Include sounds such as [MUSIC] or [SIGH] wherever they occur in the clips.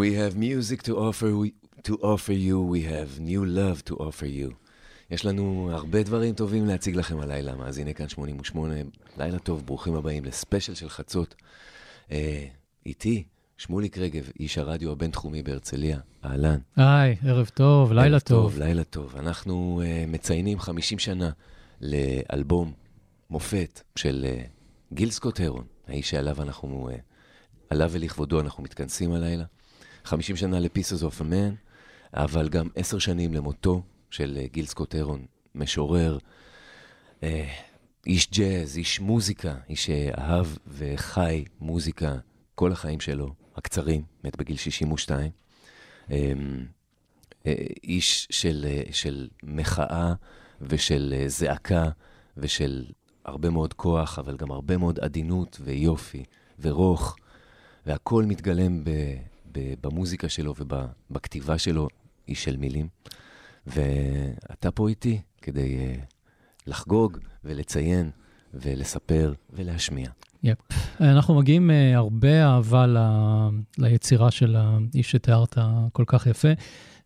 We have music to offer, to offer you, we have new love to offer you. יש לנו הרבה דברים טובים להציג לכם הלילה, מאזיני כאן 88. לילה טוב, ברוכים הבאים לספיישל של חצות. אה, איתי, שמוליק רגב, איש הרדיו הבינתחומי בהרצליה. אהלן. היי, ערב טוב, לילה טוב. טוב. לילה טוב. אנחנו אה, מציינים 50 שנה לאלבום מופת של אה, גיל סקוט הרון, האיש שעליו אנחנו, אה, עליו ולכבודו אנחנו מתכנסים הלילה. 50 שנה ל-Pieces of a Man, אבל גם עשר שנים למותו של אה, גיל סקוטרון, משורר, אה, איש ג'אז, איש מוזיקה, איש שאהב וחי מוזיקה כל החיים שלו, הקצרים, מת בגיל 62. אה, אה, איש של, אה, של מחאה ושל אה, זעקה ושל הרבה מאוד כוח, אבל גם הרבה מאוד עדינות ויופי ורוך, והכל מתגלם. במוזיקה שלו ובכתיבה שלו היא של מילים. ואתה פה איתי כדי uh, לחגוג ולציין ולספר ולהשמיע. יפ. Yep. אנחנו מגיעים uh, הרבה אהבה ל... ליצירה של האיש שתיארת כל כך יפה.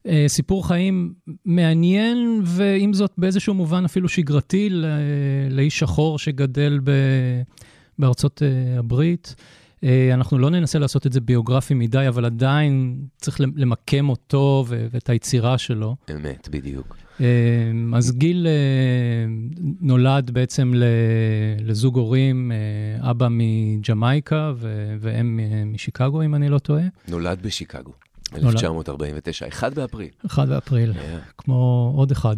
אה, סיפור חיים מעניין, ועם זאת באיזשהו מובן אפילו שגרתי ל- לאיש שחור שגדל ב- בארצות אה, הברית. אה, אנחנו לא ננסה לעשות את זה ביוגרפי מדי, אבל עדיין צריך למקם אותו ואת היצירה שלו. אמת, בדיוק. אה, אז גיל אה, נולד בעצם לזוג הורים, אבא מג'מייקה ואם משיקגו, אם אני לא טועה. נולד בשיקגו, נולד. 1949, 1 באפריל. 1 באפריל, אה, כמו עוד אחד,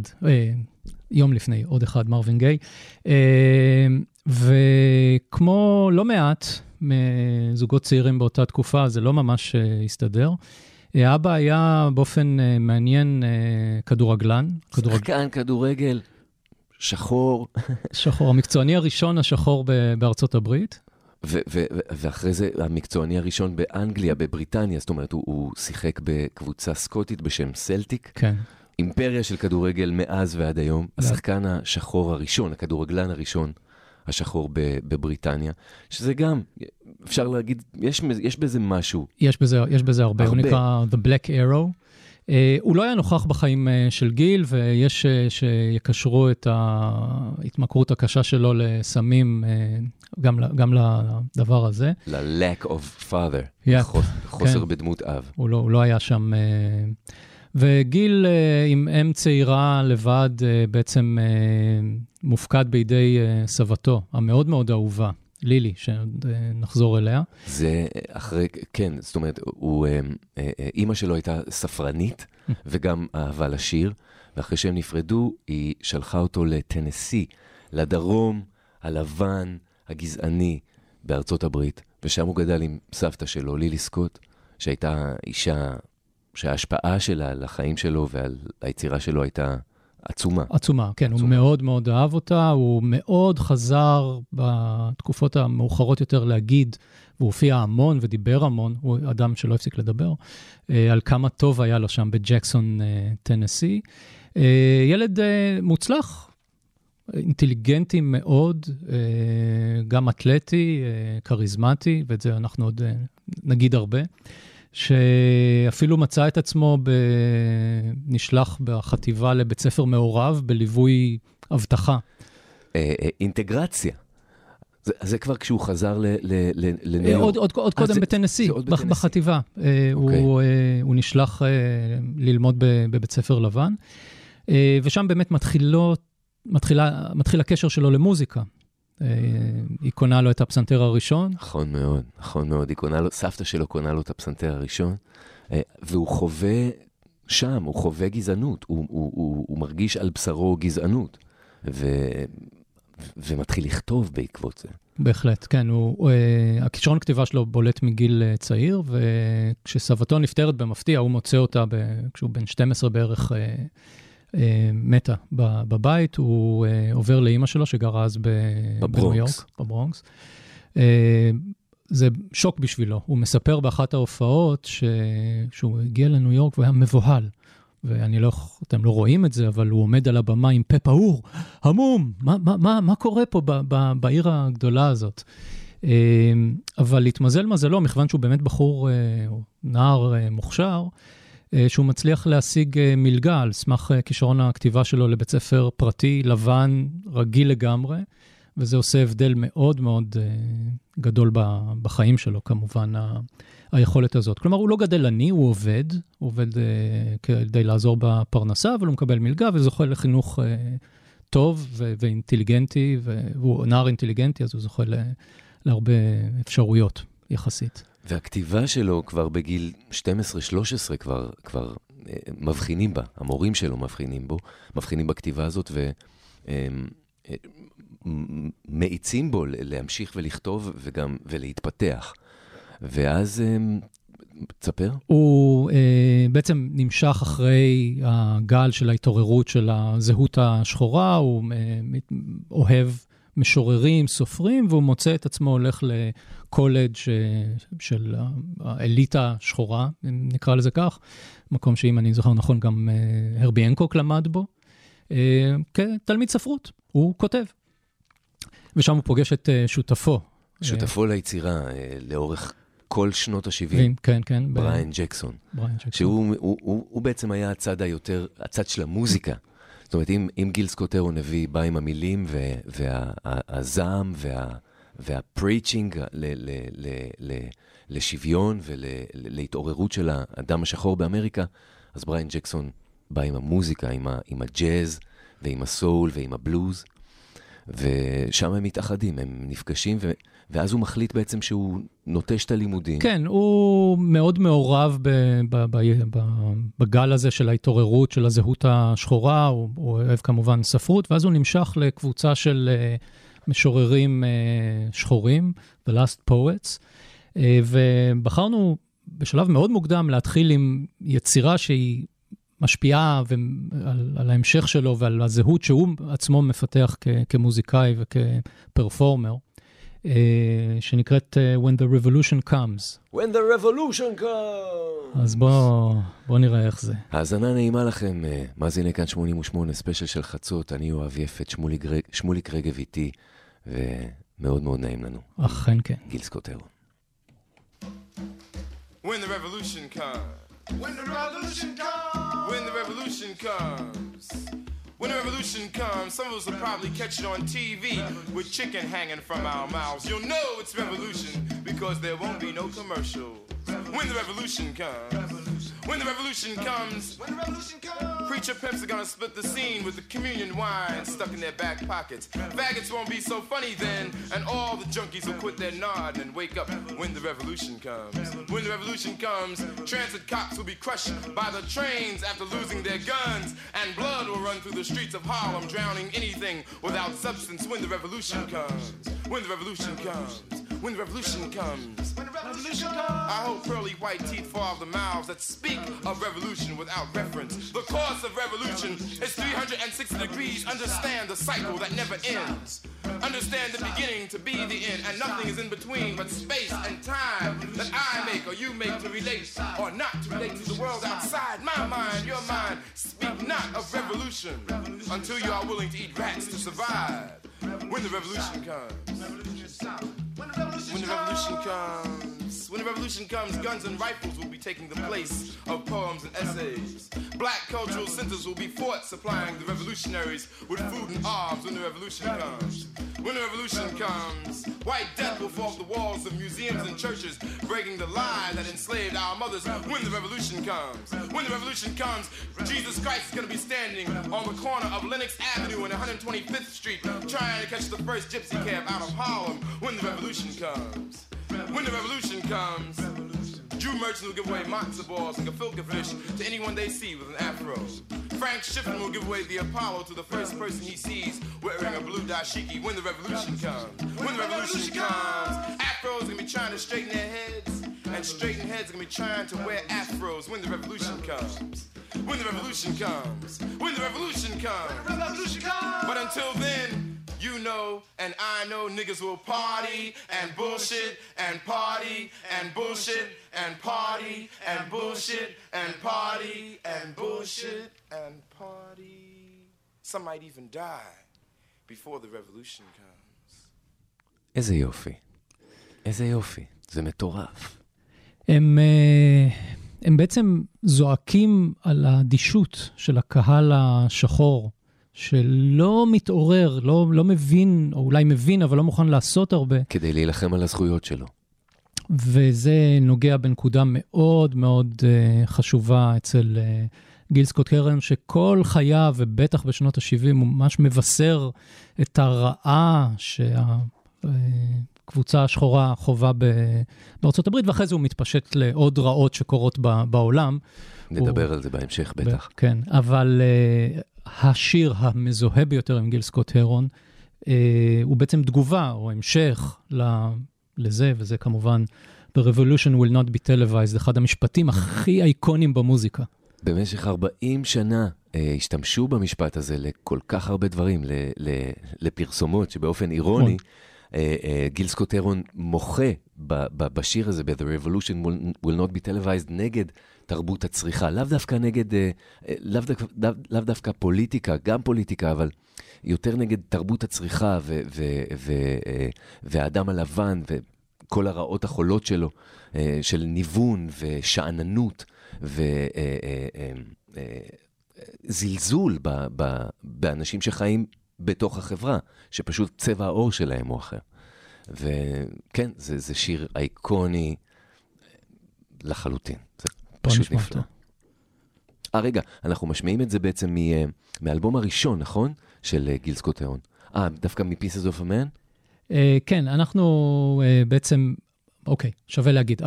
יום לפני, עוד אחד, מרווין גיי. אה, וכמו לא מעט מזוגות צעירים באותה תקופה, זה לא ממש אה, הסתדר. אה, אבא היה באופן אה, מעניין אה, כדורגלן, כדורג... שחקן כדורגל, שחור, [LAUGHS] שחור, המקצועני הראשון השחור בארצות הברית. ו- ו- ואחרי זה המקצועני הראשון באנגליה, בבריטניה, זאת אומרת, הוא, הוא שיחק בקבוצה סקוטית בשם סלטיק, כן, אימפריה של כדורגל מאז ועד היום, השחקן השחור הראשון, הכדורגלן הראשון השחור בבריטניה, שזה גם, אפשר להגיד, יש, יש בזה משהו. יש בזה, יש בזה הרבה. הרבה. הוא נקרא The Black Arrow. Uh, הוא לא היה נוכח בחיים uh, של גיל, ויש uh, שיקשרו את ההתמכרות הקשה שלו לסמים uh, גם, גם לדבר הזה. ל-lack of father, Yeah, חוס, חוסר כן. בדמות אב. הוא לא, הוא לא היה שם. Uh, וגיל uh, עם אם צעירה לבד uh, בעצם uh, מופקד בידי סבתו, המאוד מאוד אהובה, לילי, שנחזור אליה. זה אחרי, כן, זאת אומרת, הוא, אה, אה, אה, אימא שלו הייתה ספרנית [LAUGHS] וגם אהבה לשיר, ואחרי שהם נפרדו, היא שלחה אותו לטנסי, לדרום הלבן, הגזעני, בארצות הברית, ושם הוא גדל עם סבתא שלו, לילי סקוט, שהייתה אישה שההשפעה שלה על החיים שלו ועל היצירה שלו הייתה עצומה. עצומה, כן, הוא עצומה. מאוד מאוד אהב אותה, הוא מאוד חזר בתקופות המאוחרות יותר להגיד, והוא הופיע המון ודיבר המון, הוא אדם שלא הפסיק לדבר, אה, על כמה טוב היה לו שם בג'קסון, אה, טנסי. אה, ילד מוצלח, אינטליגנטי מאוד, גם אתלטי, כריזמטי, ואת זה אנחנו עוד נגיד הרבה. שאפילו מצא את עצמו, ב... נשלח בחטיבה לבית ספר מעורב בליווי אבטחה. אה, אה, אינטגרציה. זה, זה כבר כשהוא חזר לניו יורק. עוד, עוד, עוד אה, קודם זה- בטנסי, זה עוד בח- בטנסי. בחטיבה. אה, הוא, אה, הוא נשלח אה, ללמוד בבית ספר לבן, אה, ושם באמת מתחילות, מתחילה, מתחיל הקשר שלו למוזיקה. אה, היא קונה לו את הפסנתר הראשון, נכון מאוד, נכון מאוד. היא קונה לו, סבתא שלו קונה לו את הפסנתר הראשון, אה, והוא חווה שם, הוא חווה גזענות, הוא, הוא, הוא, הוא מרגיש על בשרו גזענות, ו, ומתחיל לכתוב בעקבות זה. בהחלט, כן. הוא, הוא, אה, הכישרון כתיבה שלו בולט מגיל צעיר, וכשסבתו נפטרת במפתיע, הוא מוצא אותה ב, כשהוא בן 12 בערך, מתה ב- בבית. הוא אה, עובר לאימא שלו, שגרה אז. בניו יורק, בברונקס. אה, זה שוק בשבילו. הוא מספר באחת ההופעות ש... שהוא הגיע לניו יורק והוא היה מבוהל. ואני לא, אתם לא רואים את זה, אבל הוא עומד על הבמה עם פה פעור, המום, מה, מה, מה, מה קורה פה ב, ב, בעיר הגדולה הזאת? אה, אבל להתמזל מזלו, מכיוון שהוא באמת בחור, אה, נער אה, מוכשר, אה, שהוא מצליח להשיג אה, מלגה על סמך אה, כישרון הכתיבה שלו לבית ספר פרטי, לבן, רגיל לגמרי, וזה עושה הבדל מאוד מאוד אה, גדול בחיים שלו, כמובן, היכולת הזאת. כלומר, הוא לא גדל עני, הוא עובד, הוא עובד אה, כדי לעזור בפרנסה, אבל הוא מקבל מלגה וזוכה לחינוך אה, טוב ואינטליגנטי, והוא נער אינטליגנטי, אז הוא זוכה להרבה אפשרויות יחסית. והכתיבה שלו כבר בגיל 12-13 כבר, כבר אה, מבחינים בה, המורים שלו מבחינים בו, מבחינים בכתיבה הזאת ומאיצים בו ל- להמשיך ולכתוב וגם ולהתפתח. ואז, אה, תספר. הוא אה, בעצם נמשך אחרי הגל של ההתעוררות של הזהות השחורה, הוא אה, אוהב משוררים, סופרים, והוא מוצא את עצמו הולך לקולג' אה, של האליטה השחורה, נקרא לזה כך, מקום שאם אני זוכר נכון, גם אה, הרבי הנקוק למד בו, אה, כתלמיד ספרות, הוא כותב. ושם הוא פוגש את שותפו. שותפו ליצירה לאורך כל שנות ה-70, כן, כן. ב- בריין ג'קסון. בריין ג'קסון. שהוא הוא, הוא, הוא בעצם היה הצד היותר, הצד של המוזיקה. זאת אומרת, אם, אם גיל סקוטרו נביא בא עם המילים והזעם וה, והפריצ'ינג לשוויון ולהתעוררות של האדם השחור באמריקה, אז בריין ג'קסון בא עם המוזיקה, עם, ה, עם הג'אז ועם הסול ועם הבלוז, ושם הם מתאחדים, הם נפגשים, ו, ואז הוא מחליט בעצם שהוא נוטש את הלימודים. כן, הוא מאוד מעורב ב, ב, ב, ב, בגל הזה של ההתעוררות של הזהות השחורה, הוא, הוא אוהב כמובן ספרות, ואז הוא נמשך לקבוצה של uh, משוררים uh, שחורים, The Last Poets, uh, ובחרנו בשלב מאוד מוקדם להתחיל עם יצירה שהיא משפיעה על, על ההמשך שלו ועל הזהות שהוא עצמו מפתח כ, כמוזיקאי וכפרפורמר. Uh, שנקראת uh, When the Revolution Comes. When the Revolution comes! אז בואו בוא נראה איך זה. האזנה נעימה לכם, uh, מאזיני כאן 88, ספיישל של חצות, אני אוהב יפת, שמוליק, רג, שמוליק רגב איתי, ומאוד מאוד נעים לנו. אכן כן. גיל סקוטרו. When the revolution comes. When the revolution comes. When the revolution comes. When the revolution comes, some of us will probably catch it on TV with chicken hanging from our mouths. You'll know it's revolution because there won't be no commercial. When the revolution comes. When the revolution comes. When the revolution comes. Preacher pimps are gonna split the scene with the communion wine stuck in their back pockets. Faggots won't be so funny then, and all the junkies will quit their nod and wake up when the revolution comes. When the revolution comes, transit cops will be crushed by the trains after losing their guns, and blood will run through the streets of Harlem, drowning anything without substance when the revolution comes. When the revolution comes. When the revolution comes. When the revolution comes. I hope pearly white teeth fall off the mouths that speak of revolution without reference. The course of revolution is 360 degrees. Understand the cycle that never ends. Understand the beginning to be the end, and nothing is in between but space and time that I make or you make to relate or not to relate to the world outside my mind, your mind. Speak not of revolution until you are willing to eat rats to survive. When the revolution comes. When the revolution, comes. When the revolution comes, guns and rifles will be taking the place of poems and essays. Black cultural centers will be forts supplying the revolutionaries with food and arms when the revolution comes. When the revolution comes, white death will fall off the walls of museums and churches, breaking the lie that enslaved our mothers. When the revolution comes, when the revolution comes, Jesus Christ is going to be standing on the corner of Lenox Avenue and 125th Street, trying to catch the first gypsy cab out of Harlem. When the revolution comes, when the revolution comes. Jew Merchant will give away matzo balls and gefilte fish to anyone they see with an afro. Frank Shippen will give away the Apollo to the first person he sees wearing a blue dashiki when the revolution comes. When the revolution comes, afros gonna be trying to straighten their heads, and straighten heads are gonna be trying to wear afros when the revolution comes. When the revolution comes. When the revolution comes. But until then, you know and I know niggas will party and bullshit and party and bullshit and party and bullshit and party and bullshit and party. Some might even die before the revolution comes. איזה יופי. איזה יופי. זה מטורף. הם, אה, הם בעצם זועקים על האדישות של הקהל השחור, שלא מתעורר, לא, לא מבין, או אולי מבין, אבל לא מוכן לעשות הרבה. כדי להילחם על הזכויות שלו. וזה נוגע בנקודה מאוד מאוד uh, חשובה אצל uh, גיל סקוט קרן, שכל חייו, ובטח בשנות ה-70, הוא ממש מבשר את הרעה שהקבוצה השחורה חווה ב- בארצות הברית, ואחרי זה הוא מתפשט לעוד רעות שקורות ב- בעולם. נדבר הוא- על זה בהמשך, בטח. כן, אבל uh, השיר המזוהה ביותר עם גיל סקוט הרון, uh, הוא בעצם תגובה או המשך ל- לזה, וזה כמובן, The revolution will not be televised, אחד המשפטים הכי אייקונים במוזיקה. במשך 40 שנה אה, השתמשו במשפט הזה לכל כך הרבה דברים, ל, ל, לפרסומות, שבאופן אירוני. אה, אה, גיל סקוטרון מוחה ב, ב, בשיר הזה, ב-The Revolution will, will not be televised, נגד תרבות הצריכה, לאו דווקא נגד, אה, אה, לאו, דווקא, לאו, דווקא פוליטיקה, גם פוליטיקה, אבל יותר נגד תרבות הצריכה ו, ו, ו, אה, והאדם הלבן, כל הרעות החולות שלו, של ניוון ושאננות וזלזול באנשים שחיים בתוך החברה, שפשוט צבע העור שלהם הוא אחר. וכן, זה, זה שיר אייקוני לחלוטין. פשוט נפלא. אה, רגע, אנחנו משמיעים את זה בעצם מ, uh, מאלבום הראשון, נכון? של uh, גיל סקוטרון. אה, דווקא מ-Pieces of a Man? Uh, כן, אנחנו uh, בעצם, אוקיי, שווה להגיד. Uh,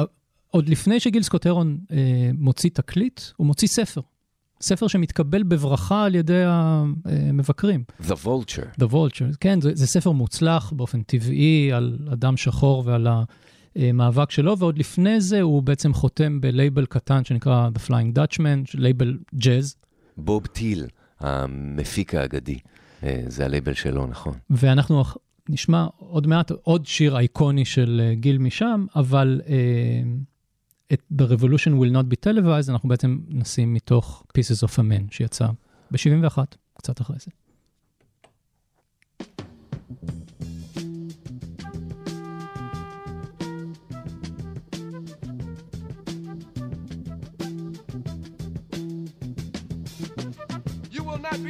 עוד לפני שגיל סקוטרון uh, מוציא תקליט, הוא מוציא ספר. ספר שמתקבל בברכה על ידי המבקרים. The Vulture. The Vulture, כן, זה, זה ספר מוצלח באופן טבעי על אדם שחור ועל המאבק שלו, ועוד לפני זה הוא בעצם חותם בלייבל קטן שנקרא The Flying Dutchman, לייבל ג'אז. בוב טיל, המפיק האגדי, אה, זה הלייבל שלו, נכון. ואנחנו נשמע עוד מעט עוד שיר אייקוני של אה, גיל משם, אבל... Uh, את The Revolution will not be televised, אנחנו בעצם נשים מתוך Pieces of a Man שיצא ב-71, קצת אחרי זה. You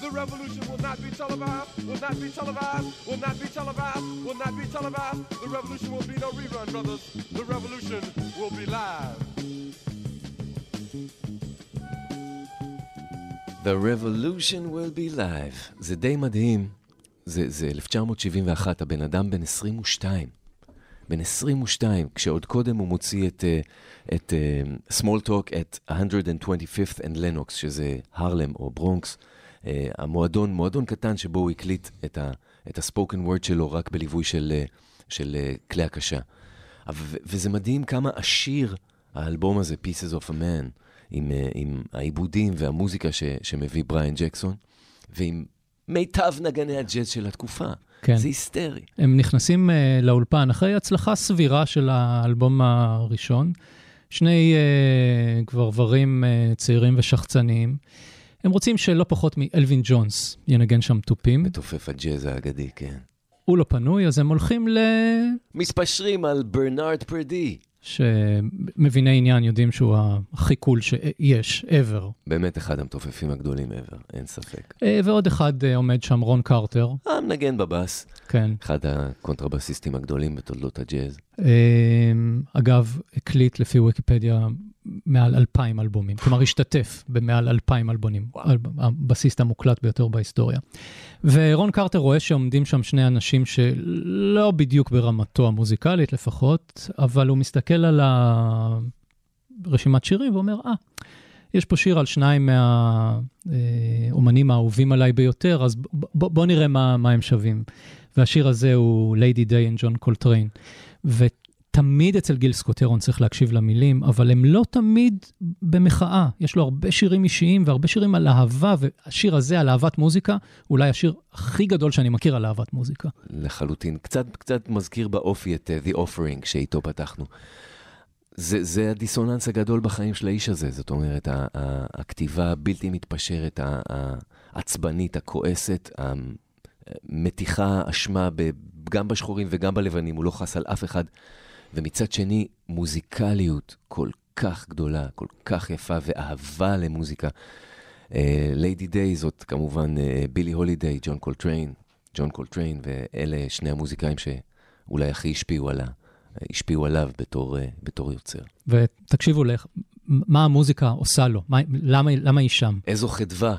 The revolution will not be televised, will not be televised, will not be televised, will not be televised. The revolution will be no rerun, brothers. The revolution will be live. The revolution will be live. זה די מדהים. זה, זה 1971, הבן אדם בן 22. בן 22, כשעוד קודם הוא מוציא את, אה, את uh, Small Talk at 125th and Lennox, שזה הרלם או ברונקס. Uh, המועדון, מועדון קטן שבו הוא הקליט את, ה, את הספוקן וורד שלו רק בליווי של, uh, של uh, כלי הקשה. וזה מדהים כמה עשיר האלבום הזה, Pieces of a Man, עם, עם העיבודים והמוזיקה ש- שמביא בריאן ג'קסון, ועם מיטב נגני הג'אז של התקופה. כן. זה היסטרי. הם נכנסים uh, לאולפן אחרי הצלחה סבירה של האלבום הראשון. שני uh, גברברים uh, צעירים ושחצניים. הם רוצים שלא פחות מאלווין ג'ונס ינגן שם תופים. מתופף הג'אז האגדי, כן. הוא לא פנוי, אז הם הולכים ל... מתפשרים על ברנארד פרדי. שמביני עניין יודעים שהוא הכי cool שיש, ever. באמת אחד המתופפים הגדולים ever, אין ספק. אה, ועוד אחד אה, עומד שם, רון קרטר. המנגן בבאס. כן. אחד הקונטרבסיסטים הגדולים בתולדות הג'אז. אה, אגב, הקליט לפי ויקיפדיה מעל אלפיים אלבומים. כלומר, השתתף במעל אלפיים אלבומים. הבסיסט המוקלט ביותר בהיסטוריה. ורון קרטר רואה שעומדים שם שני אנשים שלא בדיוק ברמתו המוזיקלית לפחות, אבל הוא מסתכל על הרשימת שירים ואומר, אה, ah, יש פה שיר על שניים מהאומנים האהובים עליי ביותר, אז בוא, בוא נראה מה, מה הם שווים. והשיר הזה הוא Lady Day and John Coltrane. תמיד אצל גיל סקוטרון צריך להקשיב למילים, אבל הם לא תמיד במחאה. יש לו הרבה שירים אישיים והרבה שירים על אהבה, והשיר הזה על אהבת מוזיקה, אולי השיר הכי גדול שאני מכיר על אהבת מוזיקה. לחלוטין. קצת, קצת מזכיר באופי את uh, The Offering שאיתו פתחנו. זה, זה הדיסוננס הגדול בחיים של האיש הזה. זאת אומרת, הכתיבה הבלתי מתפשרת, העצבנית, הכועסת, המטיחה אשמה גם בשחורים וגם בלבנים, הוא לא חס על אף אחד. ומצד שני, מוזיקליות כל כך גדולה, כל כך יפה, ואהבה למוזיקה. Lady uh, Day זאת כמובן בילי הולידיי, ג'ון קולטריין, ג'ון קולטריין, ואלה שני המוזיקאים שאולי הכי השפיעו עליו, השפיעו עליו בתור, uh, בתור יוצר. ותקשיבו לך, מה המוזיקה עושה לו? מה, למה, למה היא שם? איזו חדווה.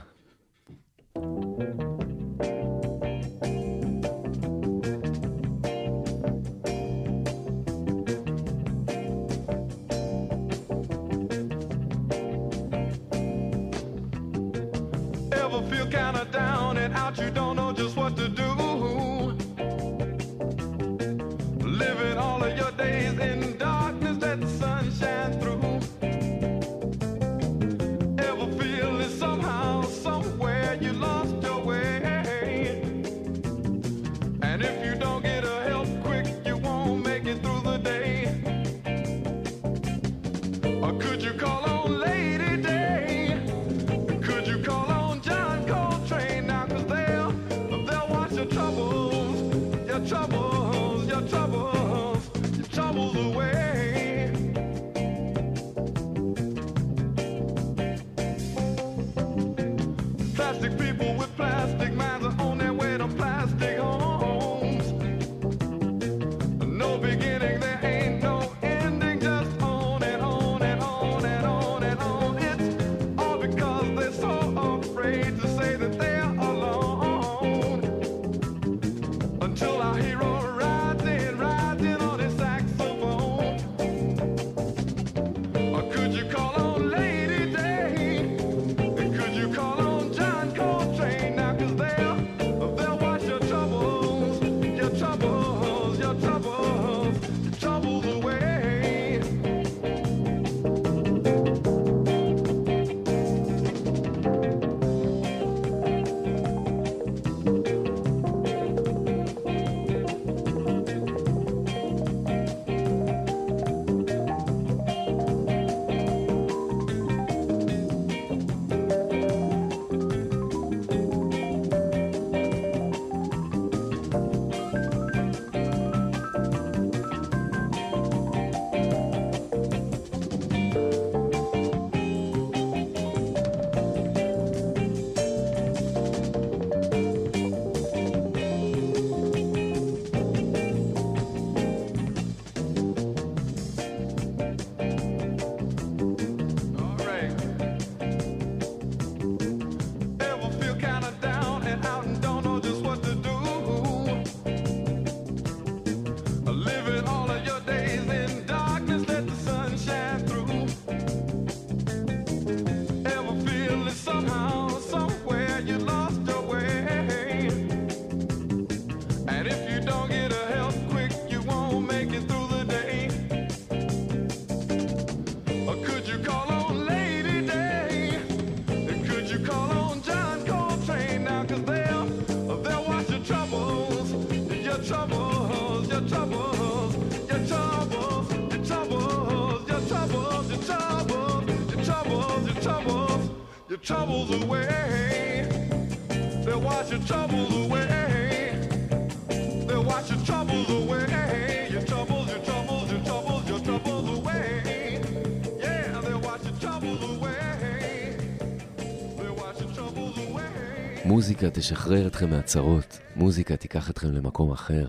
מוזיקה תשחרר אתכם מהצרות, מוזיקה תיקח אתכם למקום אחר,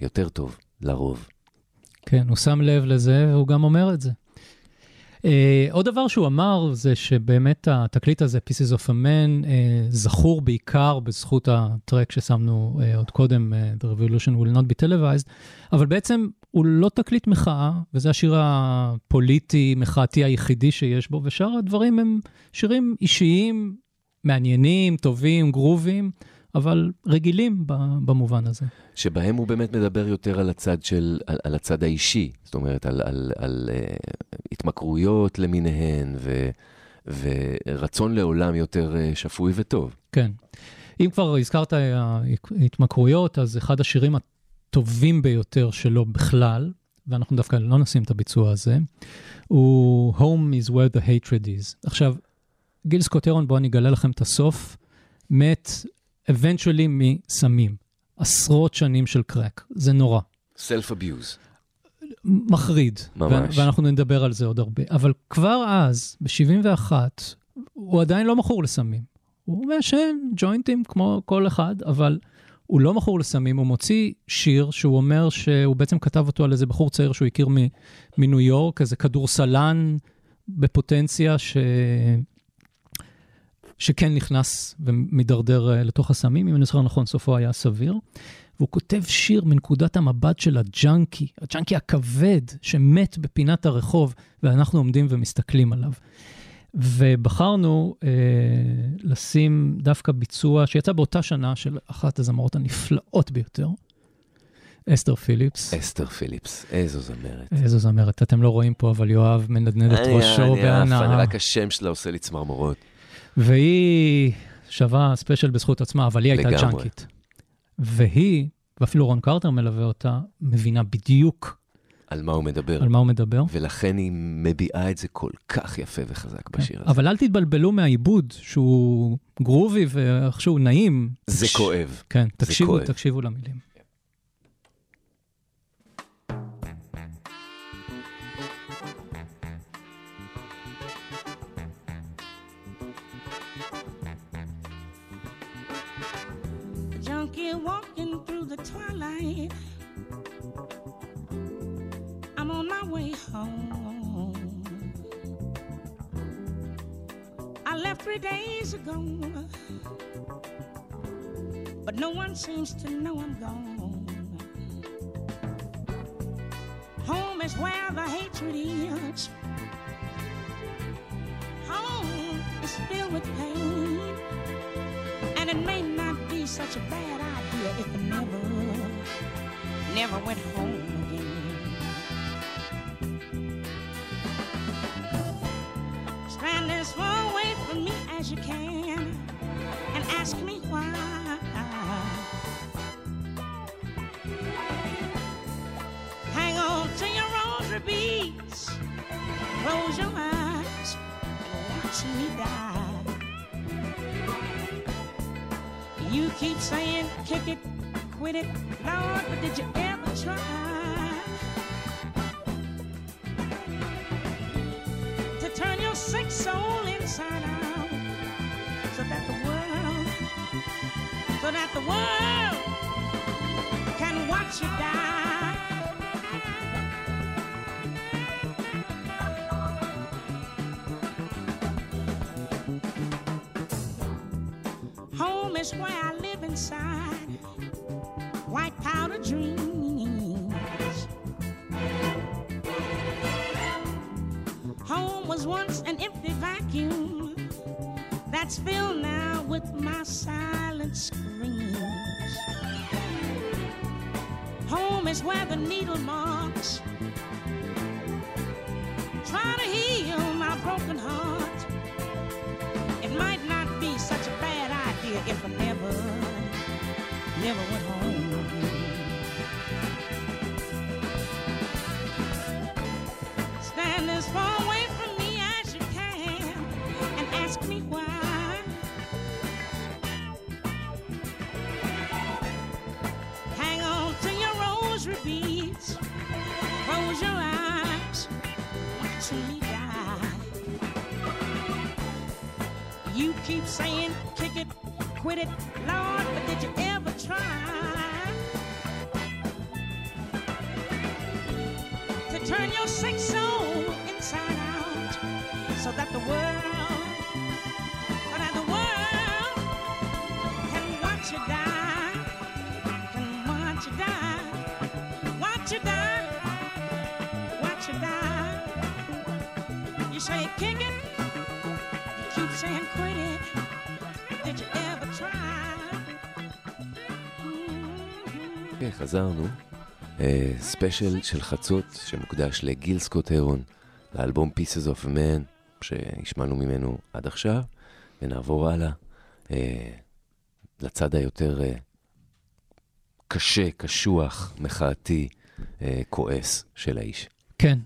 יותר טוב, לרוב. כן, הוא שם לב לזה והוא גם אומר את זה. Uh, עוד דבר שהוא אמר זה שבאמת התקליט הזה, Pieces of a Man, uh, זכור בעיקר בזכות הטרק ששמנו uh, עוד קודם, uh, The Revolution will not be televised, אבל בעצם הוא לא תקליט מחאה, וזה השיר הפוליטי, מחאתי היחידי שיש בו, ושאר הדברים הם שירים אישיים, מעניינים, טובים, גרובים, אבל רגילים במובן הזה. שבהם הוא באמת מדבר יותר על הצד של, על, על הצד האישי, זאת אומרת, על, על, על uh, התמכרויות למיניהן, ו, ורצון לעולם יותר uh, שפוי וטוב. כן. אם כבר הזכרת התמכרויות, אז אחד השירים הטובים ביותר שלו בכלל, ואנחנו דווקא לא נשים את הביצוע הזה, הוא Home is where the hatred is. עכשיו, גיל סקוטרון, בואו אני אגלה לכם את הסוף, מת eventually מסמים. עשרות שנים של קרק, זה נורא. Self-abuse. מחריד. ממש. ואנחנו נדבר על זה עוד הרבה. אבל כבר אז, ב-71, הוא עדיין לא מכור לסמים. הוא מעשן ג'וינטים כמו כל אחד, אבל הוא לא מכור לסמים, הוא מוציא שיר שהוא אומר שהוא בעצם כתב אותו על איזה בחור צעיר שהוא הכיר מניו יורק, איזה כדורסלן בפוטנציה ש... שכן נכנס ומידרדר אה, לתוך הסמים, אם אני זוכר נכון, סופו היה סביר. והוא כותב שיר מנקודת המבט של הג'אנקי, הג'אנקי הכבד שמת בפינת הרחוב, ואנחנו עומדים ומסתכלים עליו. ובחרנו אה, לשים דווקא ביצוע שיצא באותה שנה של אחת הזמרות הנפלאות ביותר, אסתר פיליפס. אסתר פיליפס, איזו זמרת. איזו זמרת, אתם לא רואים פה, אבל יואב מנדנד את ראשו אני עף, אני- בהנאה. רק השם שלה עושה לי צמרמורות. והיא שווה ספיישל בזכות עצמה, אבל היא הייתה לגמרי. ג'אנקית. והיא, ואפילו רון קרטר מלווה אותה, מבינה בדיוק על מה הוא מדבר. על מה הוא מדבר. ולכן היא מביעה את זה כל כך יפה וחזק בשיר הזה. אבל אל תתבלבלו מהעיבוד, שהוא גרובי ואיכשהו נעים. זה כואב. כן, תקשיבו, כואב. תקשיבו למילים. Junkie walking through the twilight. I'm on my way home. I left three days ago, but no one seems to know I'm gone. Home is where the hatred is. Home is filled with pain. And it may not be such a bad idea if I never, never went home again. Stand as far away from me as you can and ask me why. Hang on to your rosary beads, close your eyes, and watch me die. You keep saying kick it, quit it, Lord, but did you ever try to turn your sick soul inside out so that the world, so that the world can watch you die? Is where I live inside. White powder dreams. Home was once an empty vacuum that's filled now with my silent screams. Home is where the needle marks try to heal my broken heart. if I never, never went home. Stand as far away from me as you can and ask me why. Hang on to your rosary beads, close your eyes, watch me die. You keep saying quit it, Lord, but did you ever try to turn your sick soul inside out so that the world, חזרנו. אה, ספיישל של חצות שמוקדש לגיל סקוט הרון, לאלבום Pieces of Man, שהשמענו ממנו עד עכשיו, ונעבור הלאה אה, לצד היותר אה, קשה, קשוח, מחאתי, כועס של האיש. כן,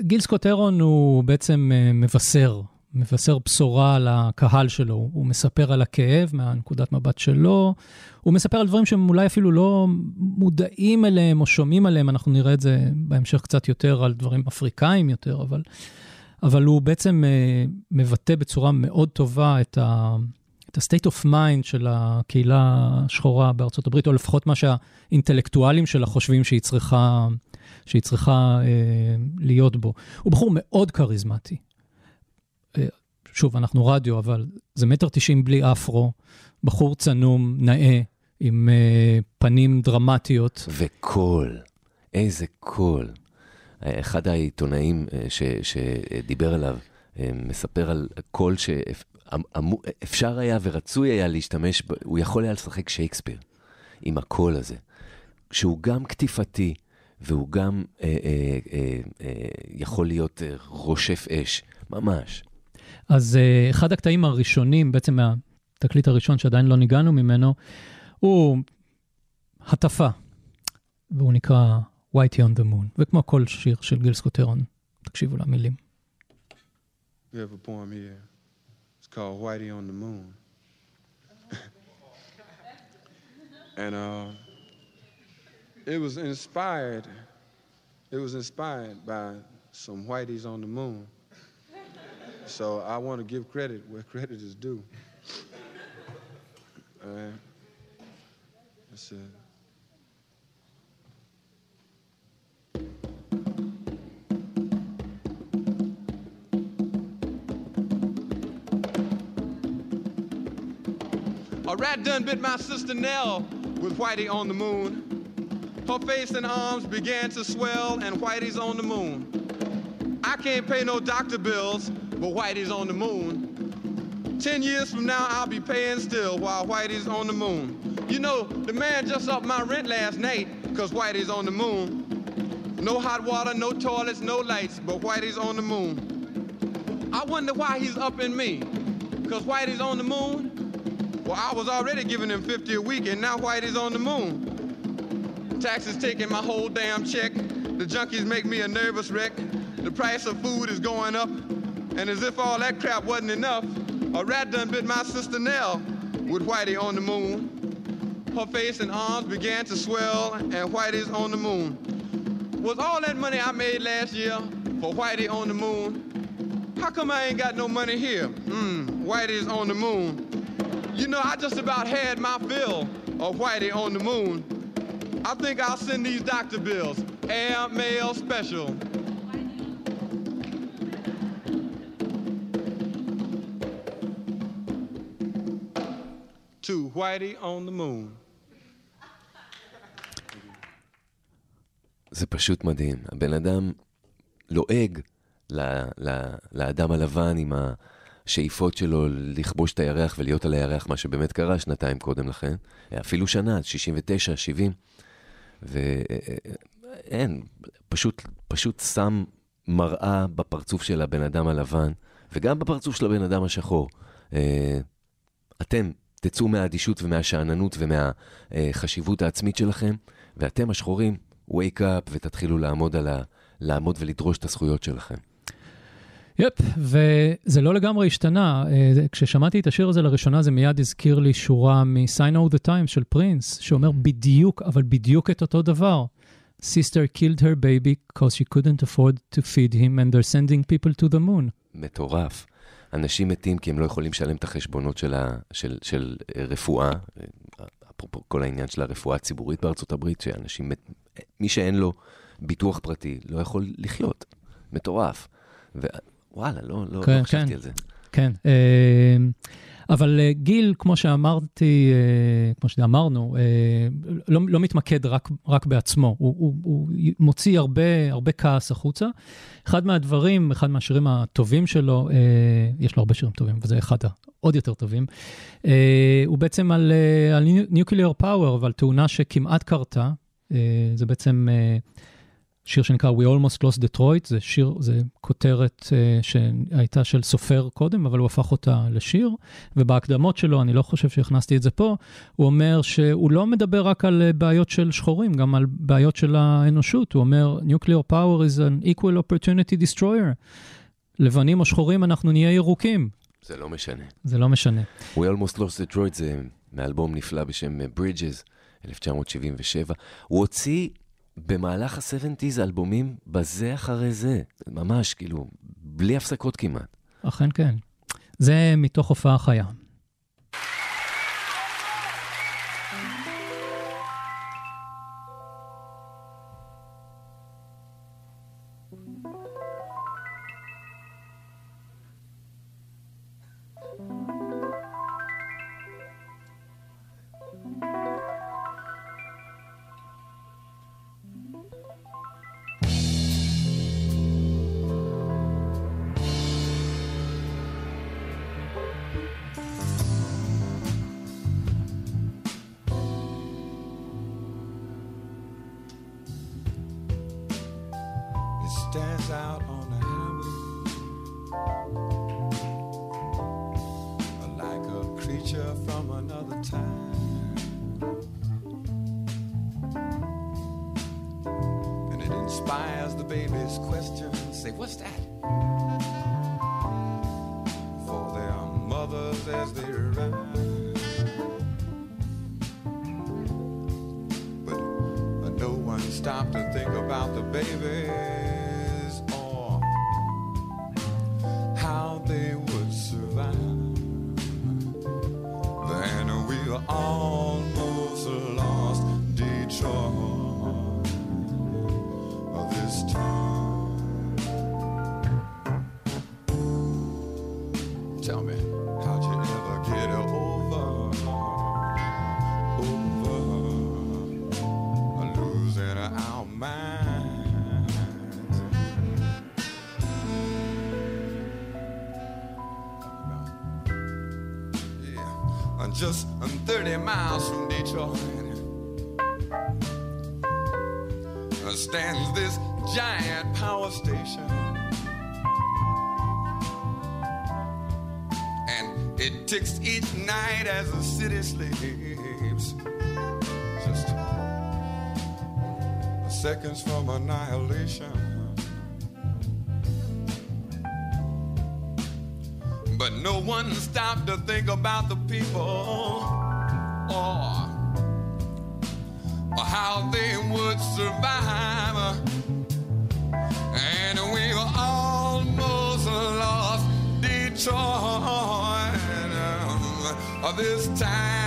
גיל סקוט אירון הוא בעצם מבשר, מבשר בשורה לקהל שלו. הוא מספר על הכאב מהנקודת מבט שלו, הוא מספר על דברים שהם אולי אפילו לא מודעים אליהם או שומעים עליהם, אנחנו נראה את זה בהמשך קצת יותר על דברים אפריקאים יותר, אבל, אבל הוא בעצם אה, מבטא בצורה מאוד טובה את ה... את ה-state of mind של הקהילה השחורה בארצות הברית, או לפחות מה שהאינטלקטואלים שלה חושבים שהיא צריכה, שהיא צריכה אה, להיות בו. הוא בחור מאוד כריזמטי. אה, שוב, אנחנו רדיו, אבל זה מטר תשעים בלי אפרו, בחור צנום, נאה, עם אה, פנים דרמטיות. וקול, איזה קול. אחד העיתונאים אה, ש, שדיבר עליו, אה, מספר על קול שאפשר היה ורצוי היה להשתמש, ב- הוא יכול היה לשחק שייקספיר עם הקול הזה, שהוא גם קטיפתי והוא גם אה, אה, אה, אה, יכול להיות רושף אש, ממש. אז אה, אחד הקטעים הראשונים, בעצם מהתקליט הראשון שעדיין לא ניגענו ממנו, הוא הטפה, והוא נקרא Whitey on the Moon, וכמו כל שיר של גיל סקוטרון, תקשיבו למילים. We have a poem here. It's called Whitey on the Moon. [LAUGHS] and uh, it was inspired. It was inspired by some whiteys on the moon. So I want to give credit where credit is due. [LAUGHS] All right. that's. A rat done bit my sister Nell with Whitey on the moon. Her face and arms began to swell, and Whitey's on the moon. I can't pay no doctor bills, but Whitey's on the moon. Ten years from now, I'll be paying still while Whitey's on the moon. You know, the man just upped my rent last night, cause Whitey's on the moon. No hot water, no toilets, no lights, but Whitey's on the moon. I wonder why he's upping me, cause Whitey's on the moon. Well, I was already giving him 50 a week, and now Whitey's on the moon. Taxes taking my whole damn check. The junkies make me a nervous wreck. The price of food is going up. And as if all that crap wasn't enough, a rat done bit my sister Nell with Whitey on the moon. Her face and arms began to swell, and Whitey's on the moon. Was all that money I made last year for Whitey on the moon? How come I ain't got no money here? Hmm, Whitey's on the moon. You know, I just about had my fill of Whitey on the moon. I think I'll send these doctor bills. Air mail special. Whitey on the moon. זה פשוט מדהים. הבן אדם לועג ל, ל, לאדם הלבן עם השאיפות שלו לכבוש את הירח ולהיות על הירח, מה שבאמת קרה שנתיים קודם לכן. אפילו שנה, 69, 70. ואין, פשוט, פשוט שם מראה בפרצוף של הבן אדם הלבן, וגם בפרצוף של הבן אדם השחור. אה, אתם תצאו מהאדישות ומהשאננות ומהחשיבות העצמית שלכם, ואתם השחורים, wake up ותתחילו לעמוד, ה... לעמוד ולדרוש את הזכויות שלכם. יפ, וזה לא לגמרי השתנה. אה, כששמעתי את השיר הזה לראשונה, זה מיד הזכיר לי שורה מ-Sign of the Times של פרינס, שאומר בדיוק, אבל בדיוק את אותו דבר. Sister killed her baby because she couldn't afford to feed him and they're sending people to the moon. מטורף. אנשים מתים כי הם לא יכולים לשלם את החשבונות של, ה, של, של אה, רפואה, אה, אפרופו כל העניין של הרפואה הציבורית בארצות הברית, שאנשים, מת- מי שאין לו ביטוח פרטי לא יכול לחיות. מטורף. ווואלה, לא, לא, כן, לא חשבתי כן. על זה. כן, אה, אבל אה, גיל, כמו שאמרתי, אה, כמו שאמרנו, אה, לא, לא מתמקד רק, רק בעצמו, הוא, הוא, הוא מוציא הרבה, הרבה כעס החוצה. אחד מהדברים, אחד מהשירים הטובים שלו, אה, יש לו הרבה שירים טובים, וזה אחד העוד יותר טובים, אה, הוא בעצם על, על ניוקליאר פאוור ועל תאונה שכמעט קרתה. אה, זה בעצם אה, שיר שנקרא We Almost Lost Detroit, זה שיר, זה כותרת uh, שהייתה של סופר קודם, אבל הוא הפך אותה לשיר, ובהקדמות שלו, אני לא חושב שהכנסתי את זה פה, הוא אומר שהוא לא מדבר רק על uh, בעיות של שחורים, גם על בעיות של האנושות. הוא אומר, Nuclear Power is an equal opportunity destroyer. לבנים או שחורים, אנחנו נהיה ירוקים. זה לא משנה. זה לא משנה. We Almost Lost Detroit זה מאלבום נפלא בשם אה, Bridges, 1977. הוא הוציא במהלך ה-70's אלבומים בזה אחרי זה, ממש, כאילו, בלי הפסקות כמעט. אכן כן. זה מתוך הופעה חיה. Baby's question say, What's that? For their mothers as they ride. But no one stopped to think about the babies as the city sleeps. Just seconds from annihilation. But no one stopped to think about the people this time.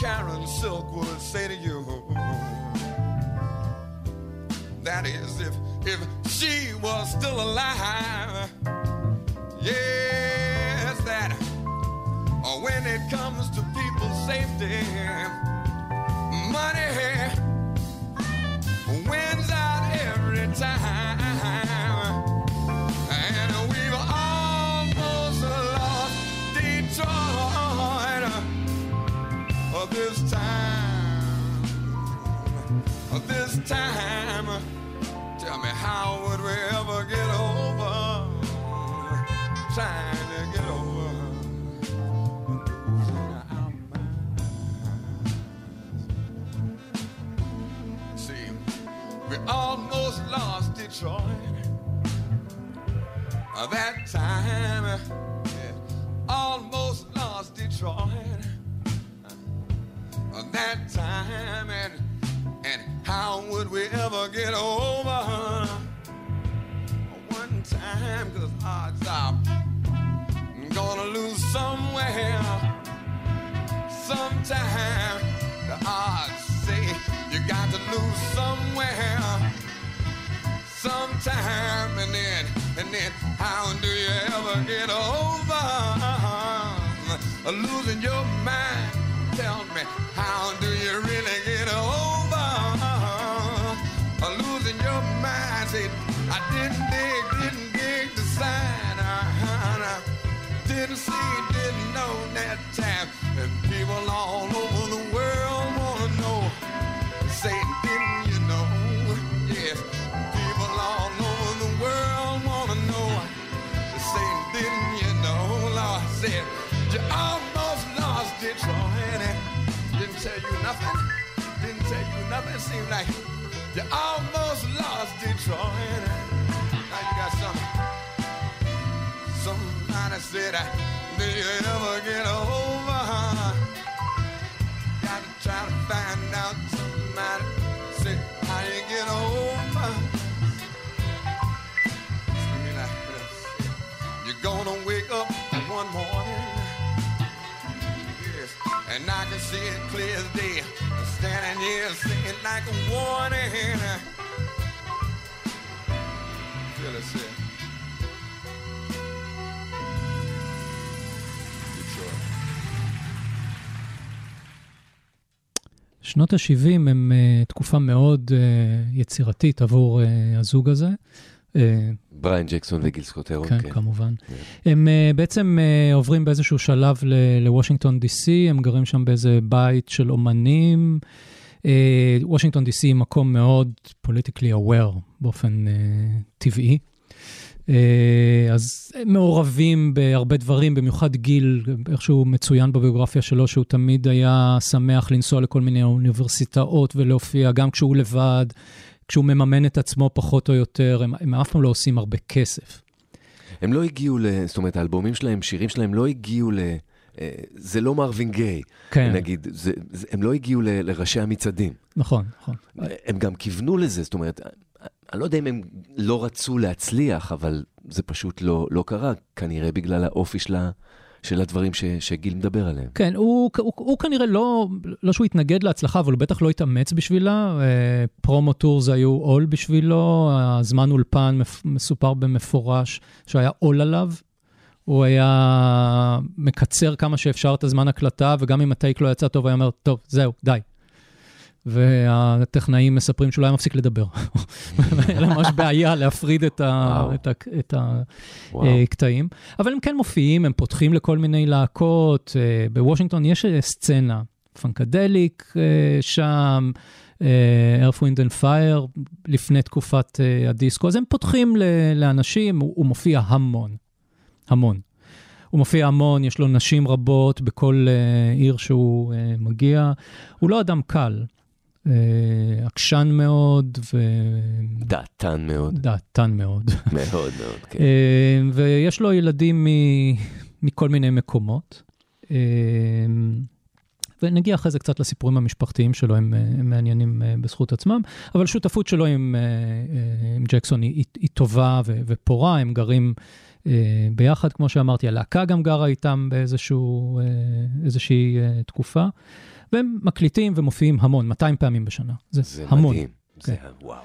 Karen Silver. We almost lost Detroit. That time, almost lost Detroit. That time, and and how would we ever get over? One time, cause odds are gonna lose somewhere. Sometime, lose somewhere sometime and then and then how do you ever get over losing your mind tell me how do you really get over losing your mind say i didn't dig didn't dig the sign uh-huh. didn't see didn't know that time and people all over nothing. Seemed like you almost lost Detroit. Now you got something. Somebody said, do you ever get over? Got to try to find out somebody say how you get over. Me like this. You're gonna wake up one morning. Yes, and I can see it clear as day. Standing here singing like a warning. Say. Detroit. שנות ה-70 הם uh, תקופה מאוד uh, יצירתית עבור uh, הזוג הזה. Uh, בריין ג'קסון וגיל סקוטרון, כן, כן. כמובן. הם uh, בעצם uh, עוברים באיזשהו שלב לוושינגטון די.סי, הם גרים שם באיזה בית של אומנים. וושינגטון די.סי היא מקום מאוד פוליטיקלי aware באופן uh, טבעי. Uh, אז הם מעורבים בהרבה דברים, במיוחד גיל, איכשהו מצוין בביוגרפיה שלו, שהוא תמיד היה שמח לנסוע לכל מיני אוניברסיטאות ולהופיע, גם כשהוא לבד, כשהוא מממן את עצמו פחות או יותר, הם, הם אף פעם לא עושים הרבה כסף. הם לא הגיעו ל... זאת אומרת, האלבומים שלהם, שירים שלהם לא הגיעו ל... אה, זה לא מרווין גיי, כן. נגיד, זה, זה, הם לא הגיעו ל, לראשי המצעדים. נכון, נכון. הם גם כיוונו לזה, זאת אומרת, אני לא יודע אם הם לא רצו להצליח, אבל זה פשוט לא, לא קרה, כנראה בגלל האופי של, ה, של הדברים ש, שגיל מדבר עליהם. כן, הוא, הוא, הוא כנראה לא, לא שהוא התנגד להצלחה, אבל הוא בטח לא התאמץ בשבילה. אה, promo tours היו עול בשבילו, הזמן אולפן מסופר במפורש שהיה עול עליו. הוא היה מקצר כמה שאפשר את הזמן הקלטה, וגם אם הטייק לא יצא טוב, היה אומר, טוב, זהו, די. והטכנאים מספרים שהוא לא היה מפסיק לדבר. היה ממש בעיה להפריד את, ה. את, ה, את. הקטעים. אבל הם כן מופיעים, הם פותחים לכל מיני להקות. אה, בוושינגטון יש אה, סצנה, פנקדליק אה, שם, earth, wind and fire, לפני תקופת אה, הדיסקו. אז הם פותחים לאנשים, הוא, הוא מופיע המון, המון. הוא מופיע המון, יש לו נשים רבות בכל uh, עיר שהוא uh, מגיע. הוא לא אדם קל, עקשן מאוד דעתן מאוד, ודעתן מאוד. מאוד מאוד, כן. אה, ויש לו ילדים מ- מכל מיני מקומות. אה, ונגיע אחרי זה קצת לסיפורים המשפחתיים שלו, הם, אה, הם מעניינים אה, בזכות עצמם, אבל השותפות שלו עם, אה, אה, עם ג'קסון היא, היא טובה ו- ופורה, הם גרים אה, ביחד, כמו שאמרתי, הלהקה גם גרה איתם באיזשהו, אה, איזושהי אה, תקופה, והם מקליטים ומופיעים המון, 200 פעמים בשנה. זה, זה המון. מדהים, זה כן. וואו.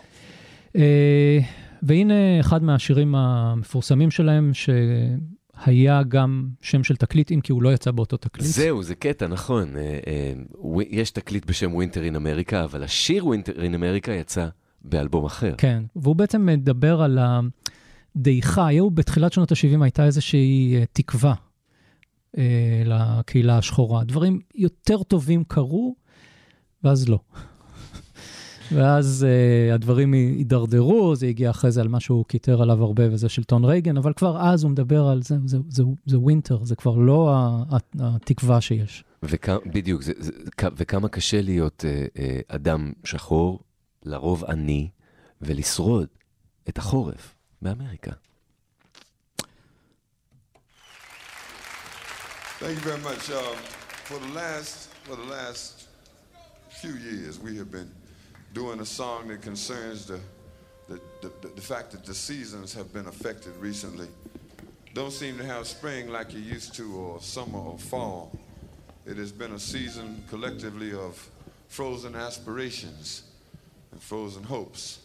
אה, והנה אחד מהשירים המפורסמים שלהם, שהיה גם שם של תקליט, אם כי הוא לא יצא באותו תקליט. זהו, זה קטע, נכון. אה, ו- יש תקליט בשם Winter in America, אבל השיר Winter in America יצא באלבום אחר. כן, והוא בעצם מדבר על הדעיכה, היו בתחילת שנות ה-70 הייתה איזושהי תקווה אה, לקהילה השחורה. דברים יותר טובים קרו, ואז לא. ואז uh, הדברים הידרדרו, זה הגיע אחרי זה על מה שהוא קיטר עליו הרבה, וזה שלטון רייגן, אבל כבר אז הוא מדבר על זה, זה, זה, זה winter, זה כבר לא התקווה שיש. וכמה, בדיוק, זה, זה, וכמה קשה להיות אה, אה, אדם שחור, לרוב עני, ולשרוד את החורף באמריקה. Thank you very much. Um, for the last for the last few years, we have been doing a song that concerns the the, the, the, the fact that the seasons have been affected recently. Don't seem to have spring like you used to, or summer or fall. It has been a season collectively of frozen aspirations and frozen hopes.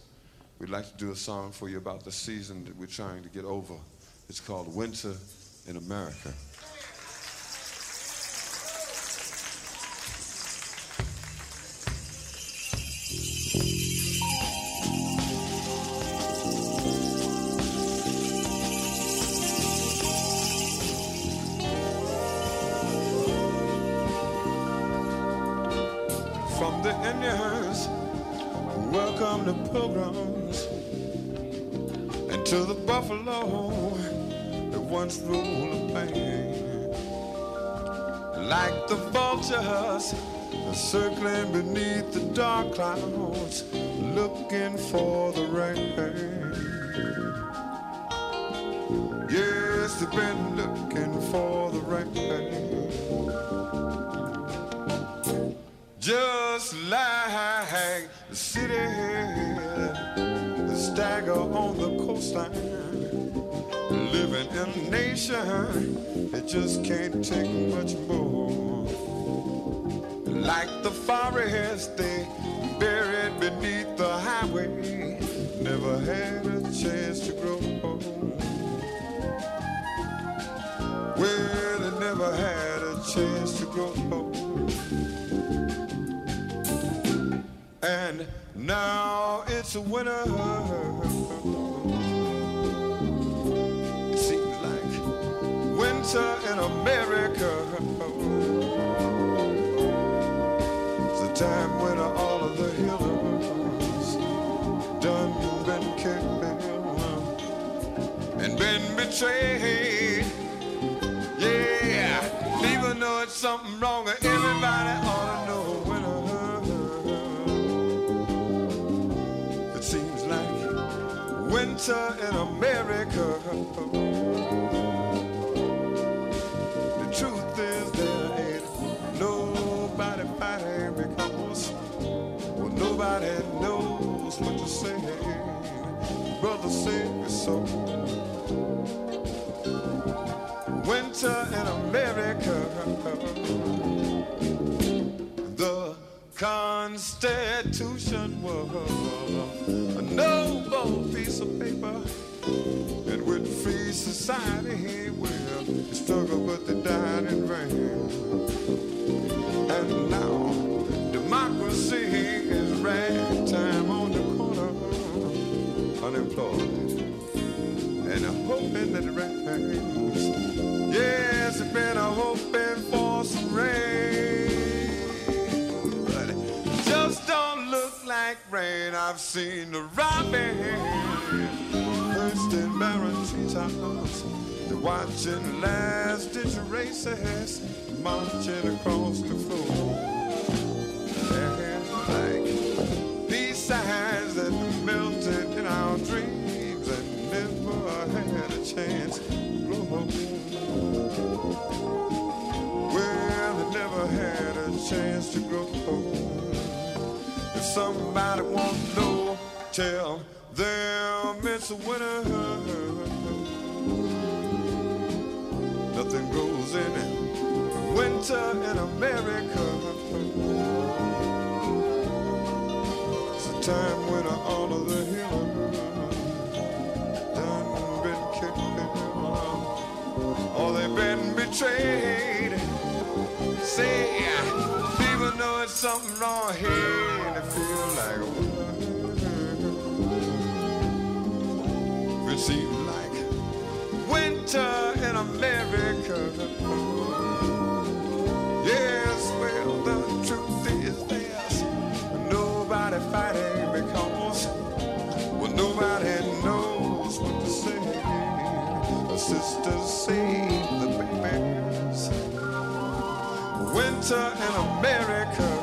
We'd like to do a song for you about the season that we're trying to get over. It's called Winter in America. Once ruled the plain. Like the vultures, circling beneath the dark clouds, looking for the rain. Yes, they've been looking for the rain. Just like the city, the stagger on the coastline, nation that just can't take much more. Like the forest, they buried beneath the highway, never had a chance to grow. Well, they never had a chance to grow. And now it's a winter. Winter in America. It's a time when all of the healers done been killed and been betrayed. Yeah, even though it's something wrong, everybody ought to know winter. It seems like winter in America. Winter in America. The Constitution was a noble piece of paper. And with free society, well, they struggle, but they died in vain. And now, democracy is the corner, unemployed. And I'm hoping that it rains. Yes, it's been hoping for some rain. But it just don't look like rain. I've seen the robin in barren treetops. They're watching the last ditch races marching across the floor. And like these signs somebody won't know, tell them it's winter. Nothing grows in winter in America. It's a time when all of the healing done been kicked or oh, they've been betrayed. Say, something wrong here and it feels like winter. It seems like winter in America. Yes, well, the truth is this: nobody fighting because, well, nobody knows what to say. A sisters saved the babies winter in America.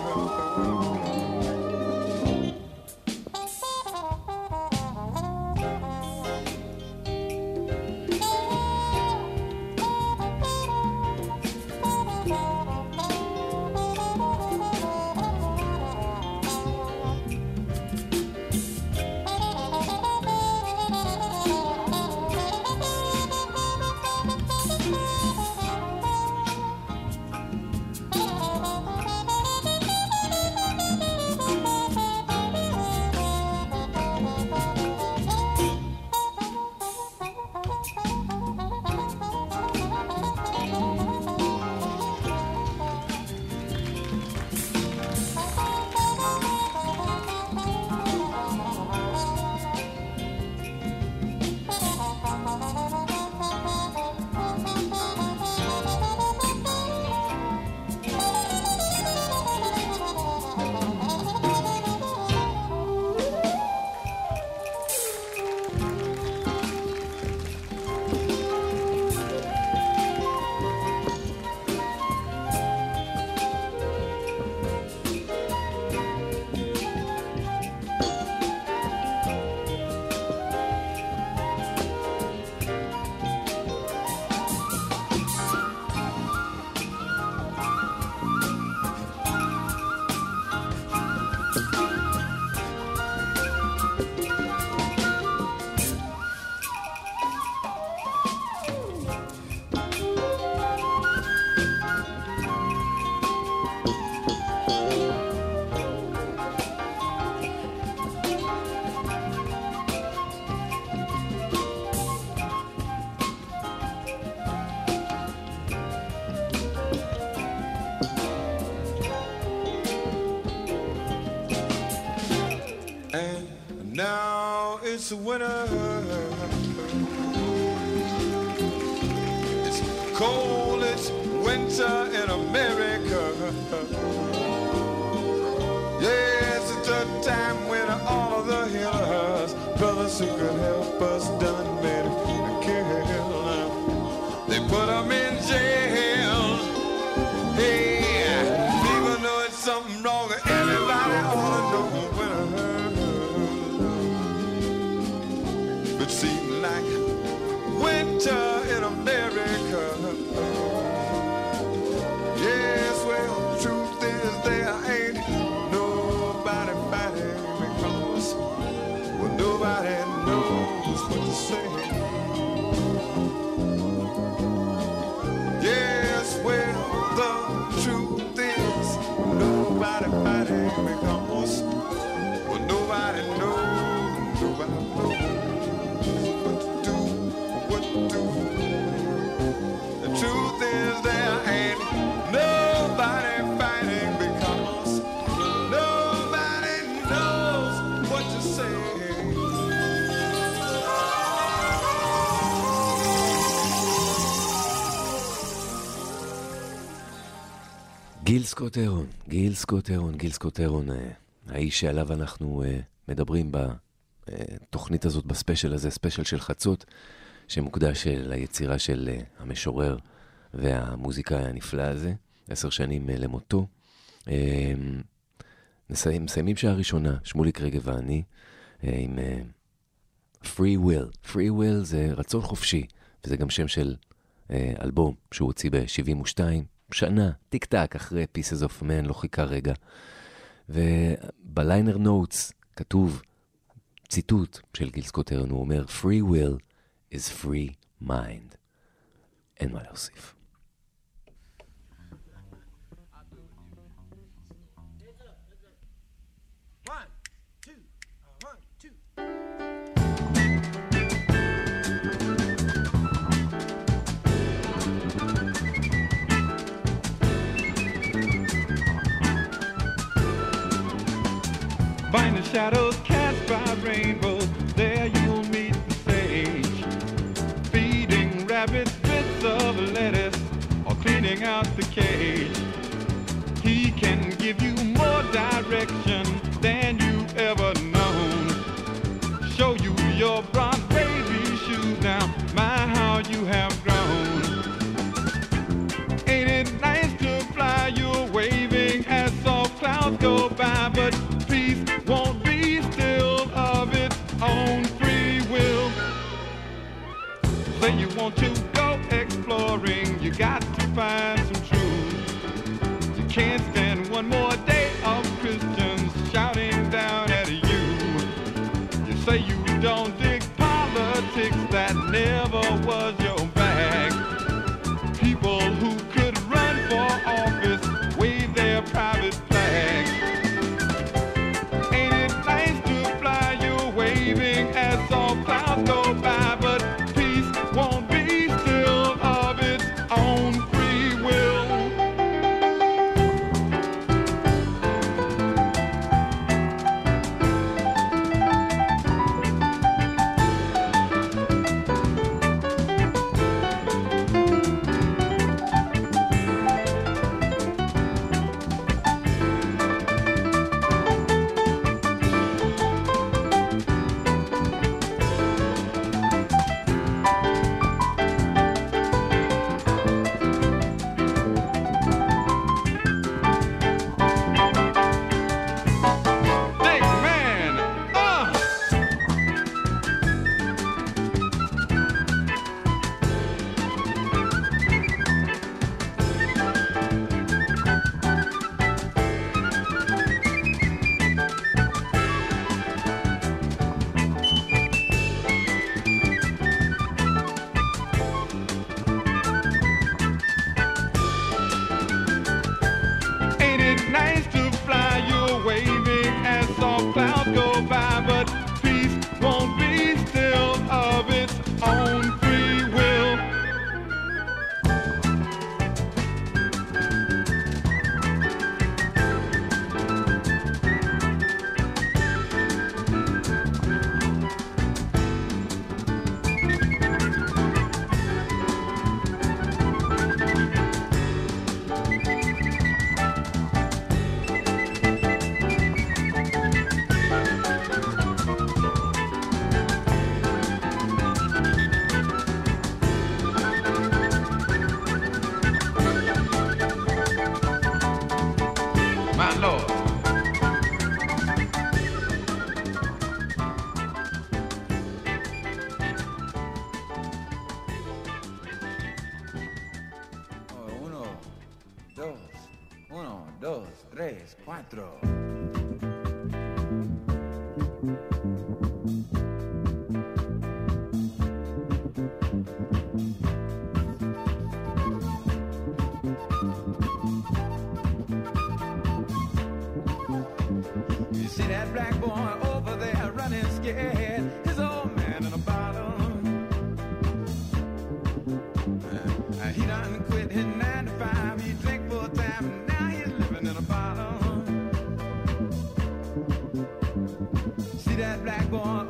סקוט אירון, גיל סקוט אירון, גיל סקוט אירון, אה, האיש שעליו אנחנו אה, מדברים בתוכנית הזאת, בספיישל הזה, ספיישל של חצות, שמוקדש אה, ליצירה של אה, המשורר והמוזיקאי הנפלא הזה, עשר שנים אה, למותו. אה, נסיים, מסיימים שעה ראשונה, שמוליק רגב ואני, אה, עם אה, Free Will. Free Will זה רצון חופשי, וזה גם שם של אה, אלבום שהוא הוציא ב-72, שנה, טיק טק, אחרי Pieces of Man, לא חיכה רגע. וב liner notes כתוב ציטוט של גיל סקוט-הרון, הוא אומר, Free will is free mind. אין מה להוסיף. Find the shadows cast by rainbows, there you'll meet the sage. Feeding rabbits bits of lettuce or cleaning out the cage. to go exploring, you got to find some truth. You can't stand one more day of Christians shouting down at you. You say you don't dig politics, that never was your bag. People who could run for office wave their private See that black boy?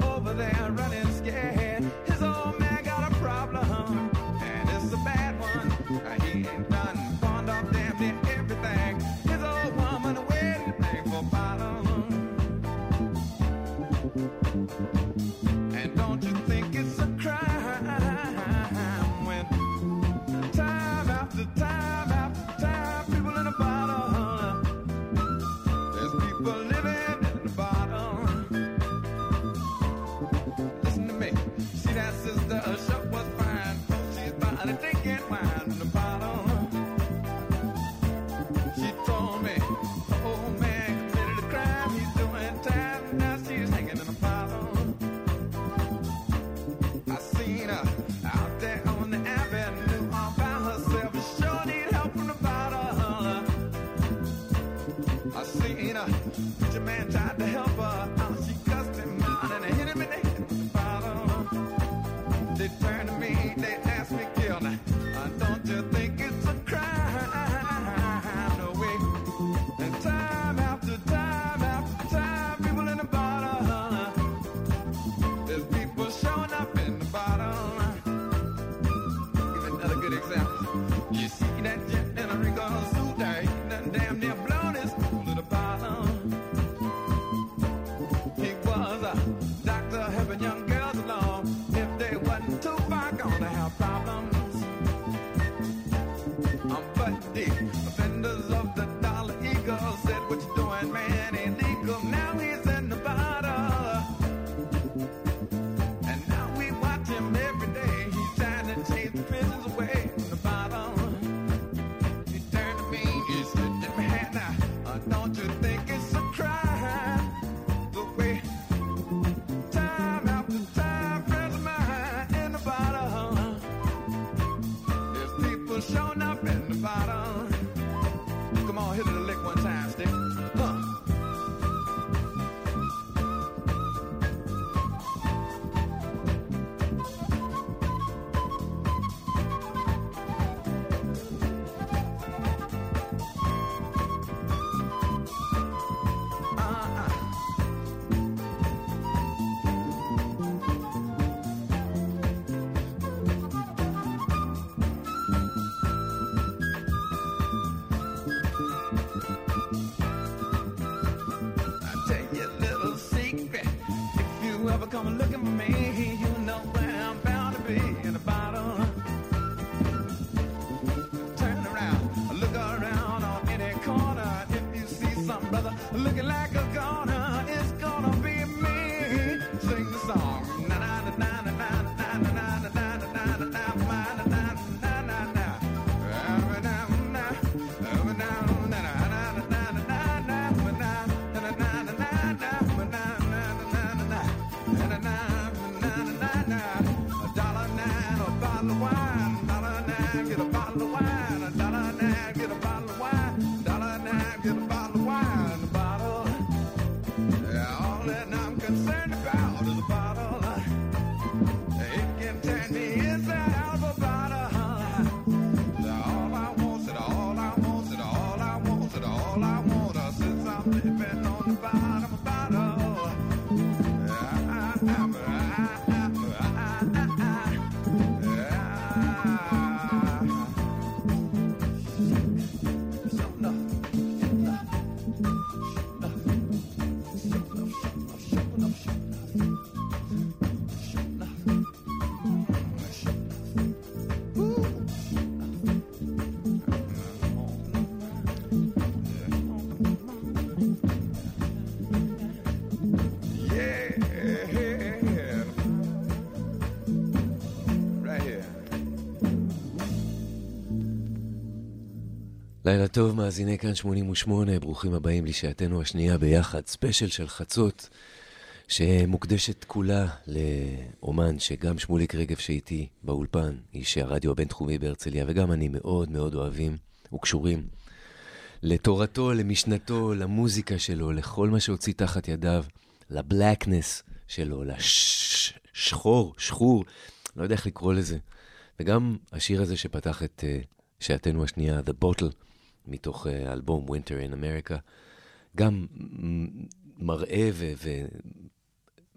לילה טוב, מאזיני כאן 88, ברוכים הבאים לשעתנו השנייה ביחד, ספיישל של חצות, שמוקדשת כולה לאומן שגם שמוליק רגב שאיתי באולפן, איש הרדיו הבינתחומי בהרצליה, וגם אני מאוד מאוד אוהבים וקשורים לתורתו, למשנתו, למוזיקה שלו, לכל מה שהוציא תחת ידיו, לבלקנס שלו, לשחור, שחור, לא יודע איך לקרוא לזה. וגם השיר הזה שפתח את uh, שעתנו השנייה, The Bottle, מתוך האלבום Winter in America, גם מראה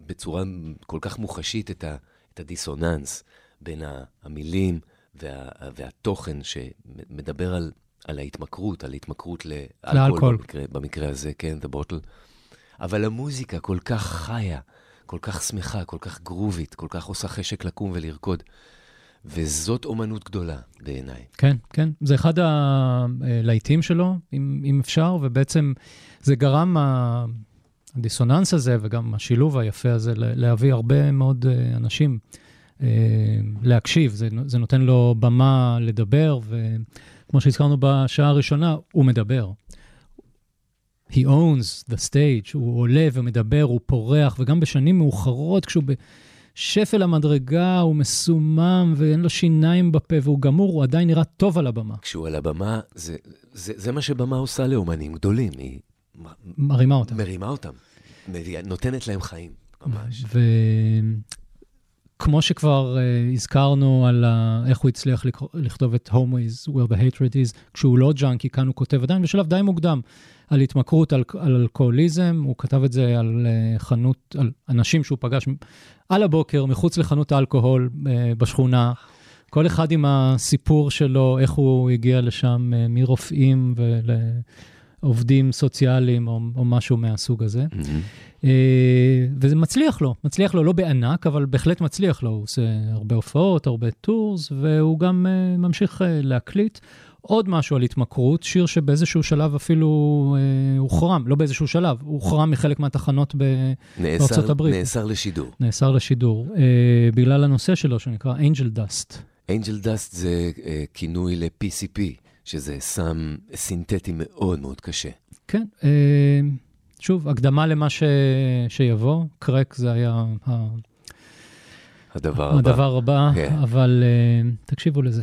ובצורה כל כך מוחשית את, ה, את הדיסוננס בין המילים וה, והתוכן שמדבר על, על ההתמכרות, על התמכרות לאלכוהול. במקרה, במקרה הזה, כן, The Bottle. אבל המוזיקה כל כך חיה, כל כך שמחה, כל כך גרובית, כל כך עושה חשק לקום ולרקוד. וזאת אומנות גדולה בעיניי. כן, כן. זה אחד הלהיטים שלו, אם, אם אפשר, ובעצם זה גרם, הדיסוננס הזה וגם השילוב היפה הזה, להביא הרבה מאוד אה, אנשים אה, להקשיב. זה, זה נותן לו במה לדבר, וכמו שהזכרנו בשעה הראשונה, הוא מדבר. He owns the stage, הוא עולה ומדבר, הוא פורח, וגם בשנים מאוחרות, כשהוא בשפל המדרגה, הוא מסומם ואין לו שיניים בפה והוא גמור, הוא עדיין נראה טוב על הבמה. כשהוא על הבמה, זה, זה, זה מה שבמה עושה לאומנים גדולים, היא מרימה אותה. מרימה אותם, נותנת להם חיים, ממש. וכמו שכבר uh, הזכרנו על ה... איך הוא הצליח לקרוא, לכתוב את Home is where the hatred is, כשהוא לא ג'אנקי, כאן הוא כותב עדיין בשלב די מוקדם על התמכרות, על, על אלכוהוליזם, הוא כתב את זה על uh, חנות, על אנשים שהוא פגש על הבוקר, מחוץ לחנות האלכוהול uh, בשכונה. כל אחד עם הסיפור שלו, איך הוא הגיע לשם, uh, מרופאים ולעובדים סוציאליים או, או משהו מהסוג הזה. אה, וזה מצליח לו, מצליח לו, לא בענק, אבל בהחלט מצליח לו. הוא עושה הרבה הופעות, הרבה tours, והוא גם אה, ממשיך אה, להקליט. עוד משהו על התמכרות, שיר שבאיזשהו שלב אפילו אה, הוחרם, לא באיזשהו שלב, הוחרם מחלק מהתחנות ב... נאסר, בארצות הברית. נאסר לשידור. נאסר לשידור, אה, בגלל הנושא שלו, שנקרא Angel Dust. אנג'ל דאסט זה אה, כינוי ל-PCP, שזה סם סינתטי מאוד מאוד קשה. כן, אה, שוב, הקדמה למה ש... שיבוא, קרק זה היה ה... הדבר הבא. הדבר הבא, כן. אבל אה, תקשיבו לזה.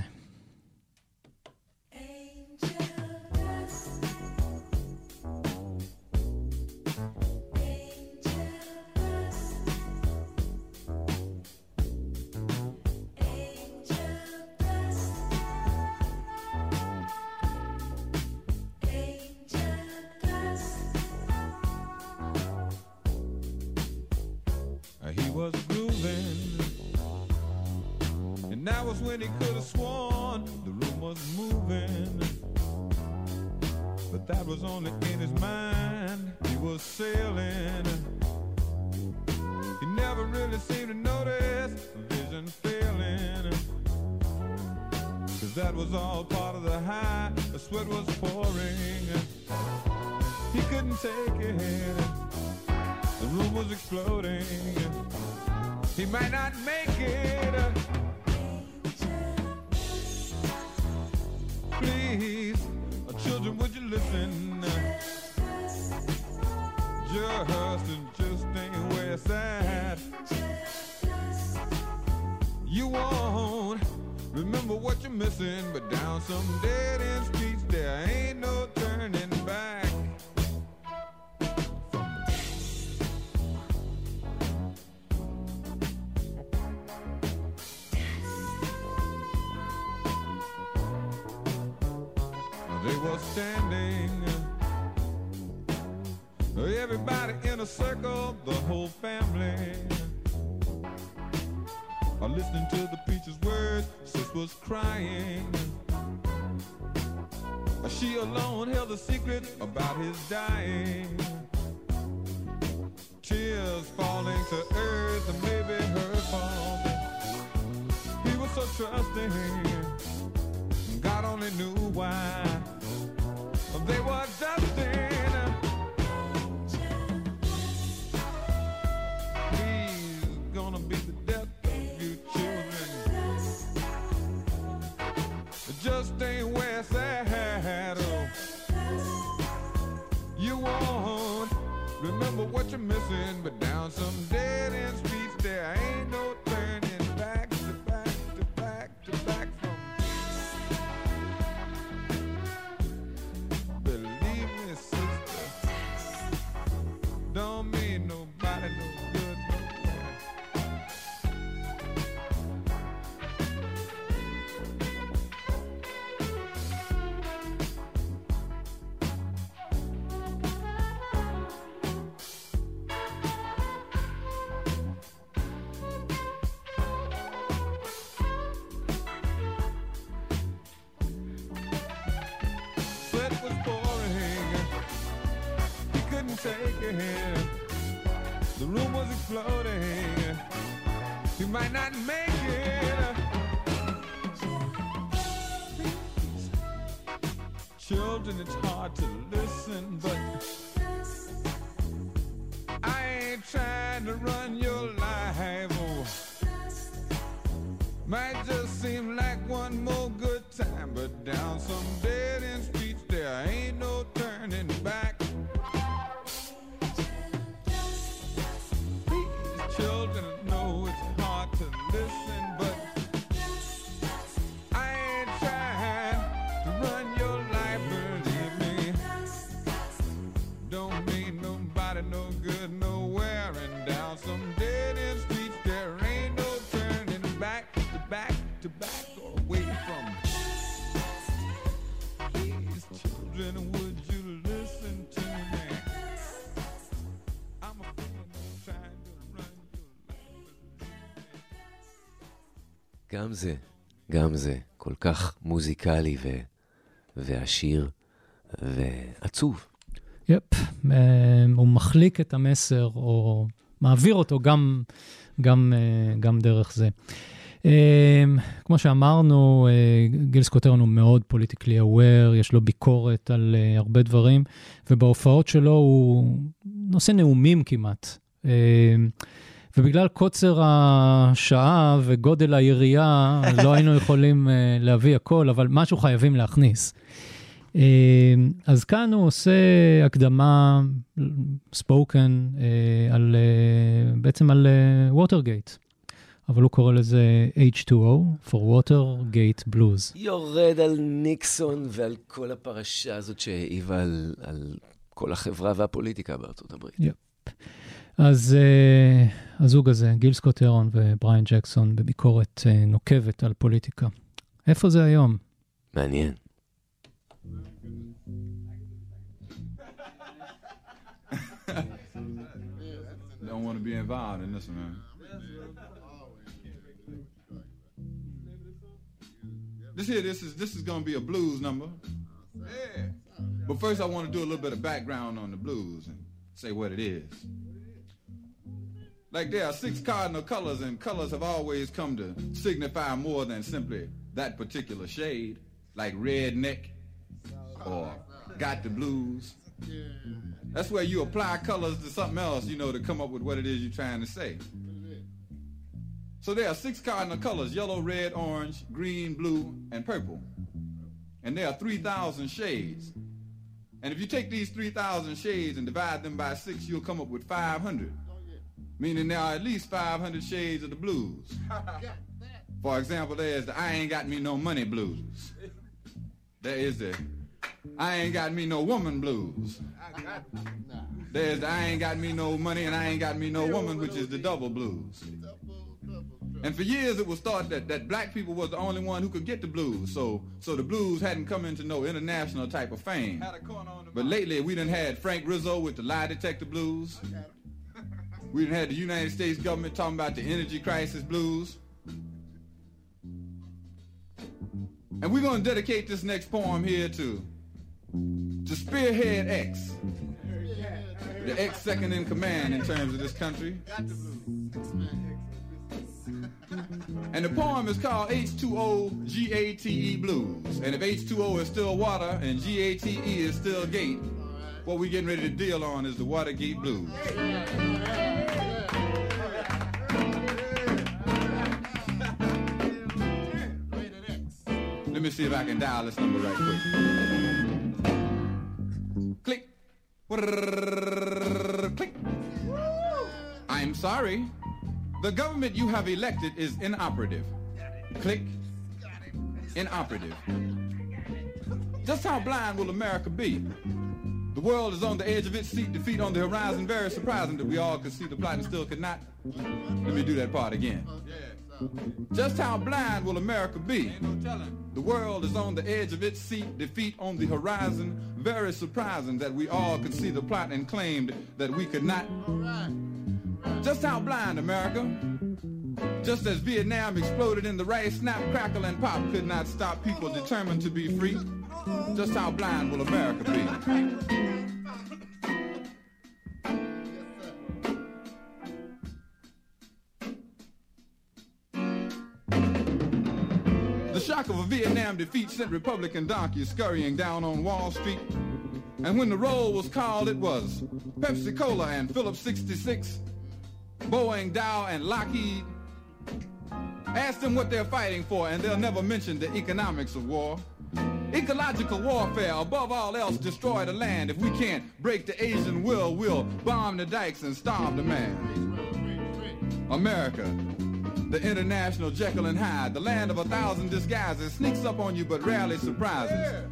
was grooving. And that was when he could have sworn. Only in his mind. He was sailing. He never really seemed to notice vision failing. Cause that was all part of the high. The sweat was pouring. He couldn't take it. The room was exploding. He might not make it. About his dying. floating. You might not make Don't mean nobody no good nowhere, and down some dead end streets there ain't no turning back to back to back or away from. Please, children, would you listen to me? I'm a fool trying to run your life. גם זה, גם זה, כל כך מוזיקלי ו... ועשיר ועצוב. יפ, אה, הוא מחליק את המסר, או מעביר אותו גם, גם, אה, גם דרך זה. אה, כמו שאמרנו, אה, גיל סקוטרון הוא מאוד פוליטיקלי אוויר, יש לו ביקורת על אה, הרבה דברים, ובהופעות שלו הוא נושא נאומים כמעט. אה, ובגלל קוצר השעה וגודל היריעה, לא היינו יכולים להביא הכל, אבל משהו חייבים להכניס. אה, אז כאן הוא עושה הקדמה ספוקן על, אה, בעצם על ווטרגייט, אבל הוא קורא לזה H2O, for Watergate Blues. יורד על ניקסון ועל כל הפרשה הזאת שהעיבה על, על כל החברה והפוליטיקה בארצות הברית. יפ. אז אה, הזוג הזה, גיל סקוט הרון ובריאן ג'קסון, בביקורת אה, נוקבת על פוליטיקה. איפה זה היום? מעניין. I don't want to be involved in this one, man. This here, this is this is gonna be a blues number. But first, I want to do a little bit of background on the blues and say what it is. Like there are six cardinal colors, and colors have always come to signify more than simply that particular shade, like redneck or got the blues. That's where you apply colors to something else, you know, to come up with what it is you're trying to say. So there are six cardinal colors yellow, red, orange, green, blue, and purple. And there are 3,000 shades. And if you take these 3,000 shades and divide them by six, you'll come up with 500. Meaning there are at least 500 shades of the blues. [LAUGHS] For example, there's the I ain't got me no money blues. There is the I ain't got me no woman blues. There's the I ain't got me no money and I ain't got me no woman, which is the double blues. And for years it was thought that, that black people was the only one who could get the blues. So so the blues hadn't come into no international type of fame. But lately we done had Frank Rizzo with the lie detector blues. We done had the United States government talking about the energy crisis blues. And we're gonna dedicate this next poem here to to Spearhead X. The X second in command in terms of this country. And the poem is called H2O GATE Blues. And if H2O is still water and GATE is still gate, what we're getting ready to deal on is the Watergate Blues. Let me see if I can dial this number right quick. Click. Click. I'm sorry. The government you have elected is inoperative. Click. Inoperative. Just how blind will America be? The world is on the edge of its seat, defeat on the horizon. Very surprising that we all could see the plot and still could not. Let me do that part again. Just how blind will America be? The world is on the edge of its seat, defeat on the horizon. Very surprising that we all could see the plot and claimed that we could not. Just how blind, America? Just as Vietnam exploded in the rice, snap, crackle, and pop could not stop people determined to be free. Just how blind will America be? Shock of a Vietnam defeat sent Republican donkeys scurrying down on Wall Street. And when the roll was called, it was Pepsi Cola and Phillips 66, Boeing, Dow, and Lockheed. Ask them what they're fighting for, and they'll never mention the economics of war. Ecological warfare, above all else, destroy the land. If we can't break the Asian will, we'll bomb the dikes and starve the man. America, the international Jekyll and Hyde, the land of a thousand disguises, sneaks up on you but rarely surprises,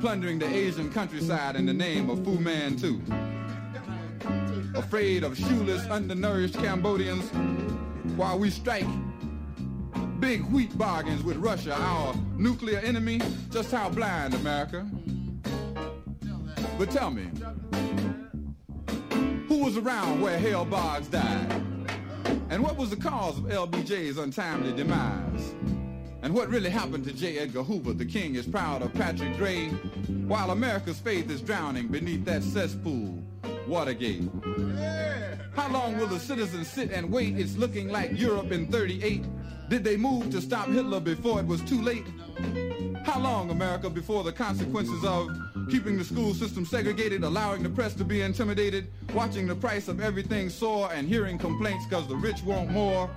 plundering the Asian countryside in the name of Fu Manchu. Afraid of shoeless, undernourished Cambodians, while we strike big wheat bargains with Russia, our nuclear enemy. Just how blind, America? But tell me, who was around where Hale Boggs died? And what was the cause of LBJ's untimely demise? And what really happened to J. Edgar Hoover? The king is proud of Patrick Gray, while America's faith is drowning beneath that cesspool, Watergate. How long will the citizens sit and wait? It's looking like Europe in 38. Did they move to stop Hitler before it was too late? How long, America, before the consequences of keeping the school system segregated, allowing the press to be intimidated, watching the price of everything soar, and hearing complaints because the rich want more?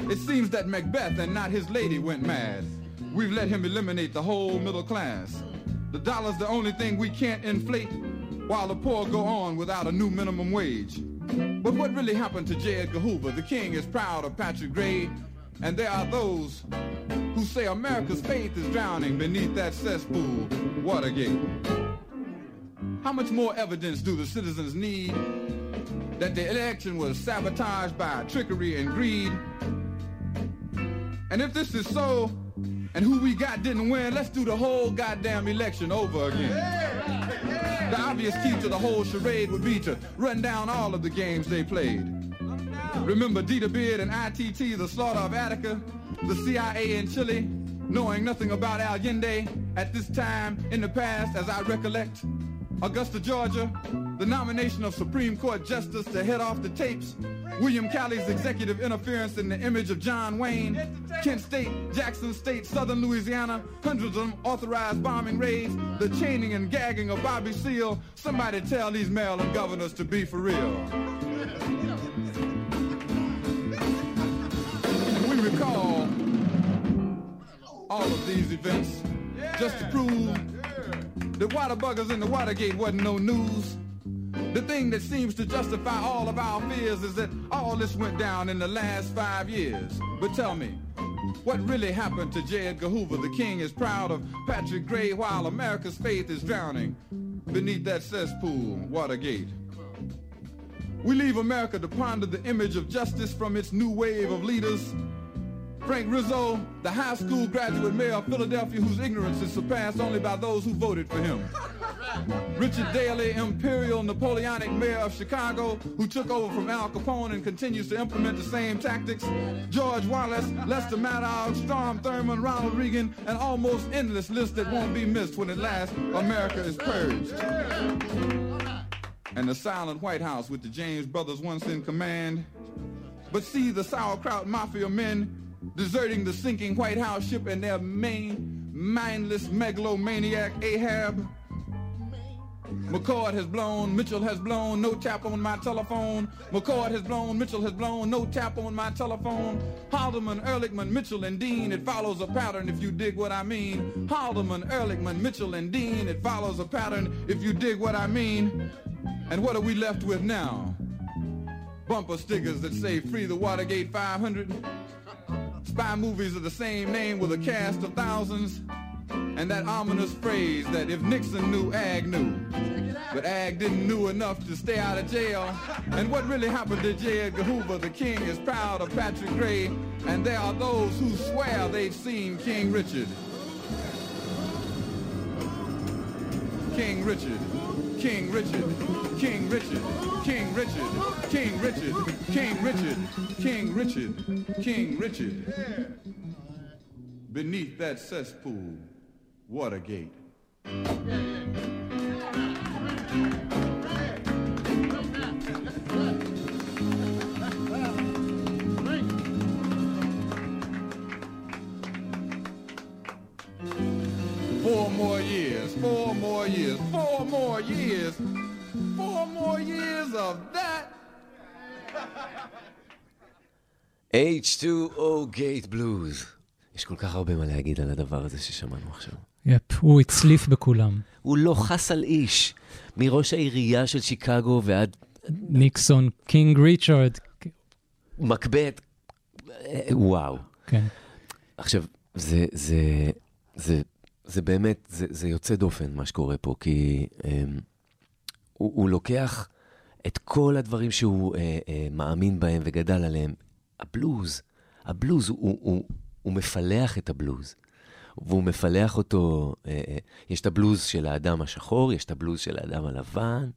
It seems that Macbeth and not his lady went mad. We've let him eliminate the whole middle class. The dollar's the only thing we can't inflate, while the poor go on without a new minimum wage. But what really happened to J. Edgar Hoover? The king is proud of Patrick Gray, and there are those who say America's faith is drowning beneath that cesspool, Watergate. How much more evidence do the citizens need that the election was sabotaged by trickery and greed? And if this is so, and who we got didn't win, let's do the whole goddamn election over again. The obvious key to the whole charade would be to run down all of the games they played. Remember Dita Beard and ITT, the slaughter of Attica, the CIA in Chile, knowing nothing about Allende at this time in the past, as I recollect. Augusta, Georgia, the nomination of Supreme Court Justice to head off the tapes, William Calley's executive interference in the image of John Wayne, Kent State, Jackson State, Southern Louisiana, hundreds of authorized bombing raids, the chaining and gagging of Bobby Seale. Somebody tell these Maryland governors to be for real. Recall all of these events just to prove the Waterbuggers and the Watergate wasn't no news. The thing that seems to justify all of our fears is that all this went down in the last five years. But tell me, what really happened to J. Edgar Hoover? The king is proud of Patrick Gray while America's faith is drowning beneath that cesspool, Watergate. We leave America to ponder the image of justice from its new wave of leaders. Frank Rizzo, the high school graduate mayor of Philadelphia whose ignorance is surpassed only by those who voted for him. [LAUGHS] Richard Daley, imperial Napoleonic mayor of Chicago, who took over from Al Capone and continues to implement the same tactics. George Wallace, Lester Maddox, Strom Thurmond, Ronald Reagan, an almost endless list that won't be missed when at last America is purged. And the silent White House with the James brothers once in command. But see the sauerkraut mafia men deserting the sinking White House ship and their main mindless megalomaniac Ahab. McCord has blown, Mitchell has blown, no tap on my telephone. McCord has blown, Mitchell has blown, no tap on my telephone. Haldeman, Ehrlichman, Mitchell, and Dean, it follows a pattern if you dig what I mean. Haldeman, Ehrlichman, Mitchell, and Dean, it follows a pattern if you dig what I mean. And what are we left with now? Bumper stickers that say free the Watergate 500. Spy movies of the same name with a cast of thousands. And that ominous phrase that if Nixon knew, Ag knew. But Ag didn't knew enough to stay out of jail. And what really happened to J. Edgar Hoover, the king is proud of Patrick Gray. And there are those who swear they've seen King Richard. King Richard, King Richard, King Richard, King Richard, King Richard, King Richard, King Richard, King Richard. Beneath that cesspool, Watergate. Four more years, four more years, four more years, four more years of that. H2O Gate Blues. יש כל כך הרבה מה להגיד על הדבר הזה ששמענו עכשיו. יפ, הוא הצליף בכולם. הוא לא חס על איש, מראש העירייה של שיקגו ועד ניקסון, קינג ריצ'רד. מקבט. אה, וואו. כן. עכשיו, זה, זה, זה, זה באמת, זה, זה יוצא דופן מה שקורה פה, כי אמ, הוא, הוא לוקח את כל הדברים שהוא אה, אה, מאמין בהם וגדל עליהם. הבלוז, הבלוז, הוא, הוא, הוא, הוא מפלח את הבלוז. והוא מפלח אותו, אה, אה, יש את הבלוז של האדם השחור, יש את הבלוז של האדם הלבן,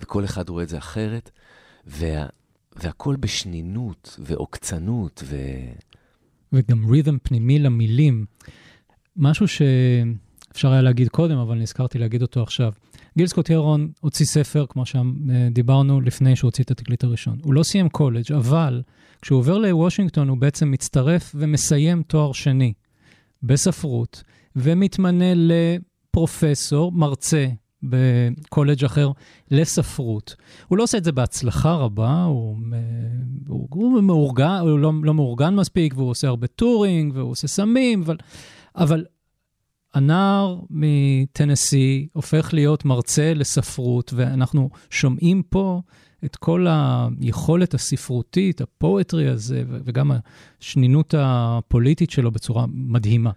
וכל אחד רואה את זה אחרת, וה, והכל בשנינות ועוקצנות, ו... וגם רית'ם פנימי למילים. משהו שאפשר היה להגיד קודם, אבל נזכרתי להגיד אותו עכשיו. גיל סקוט ירון הוציא ספר, כמו שדיברנו לפני שהוא הוציא את התקליט הראשון. הוא לא סיים קולג', אבל כשהוא עובר לוושינגטון הוא בעצם מצטרף ומסיים תואר שני בספרות, ומתמנה לפרופסור, מרצה בקולג' אחר לספרות. הוא לא עושה את זה בהצלחה רבה, הוא, הוא, הוא מאורגן, הוא לא, לא מאורגן מספיק, והוא עושה הרבה touring, והוא עושה סמים, אבל, אבל הנער מטנסי הופך להיות מרצה לספרות, ואנחנו שומעים פה את כל היכולת הספרותית, ה poetry הזה, וגם השנינות הפוליטית שלו בצורה מדהימה.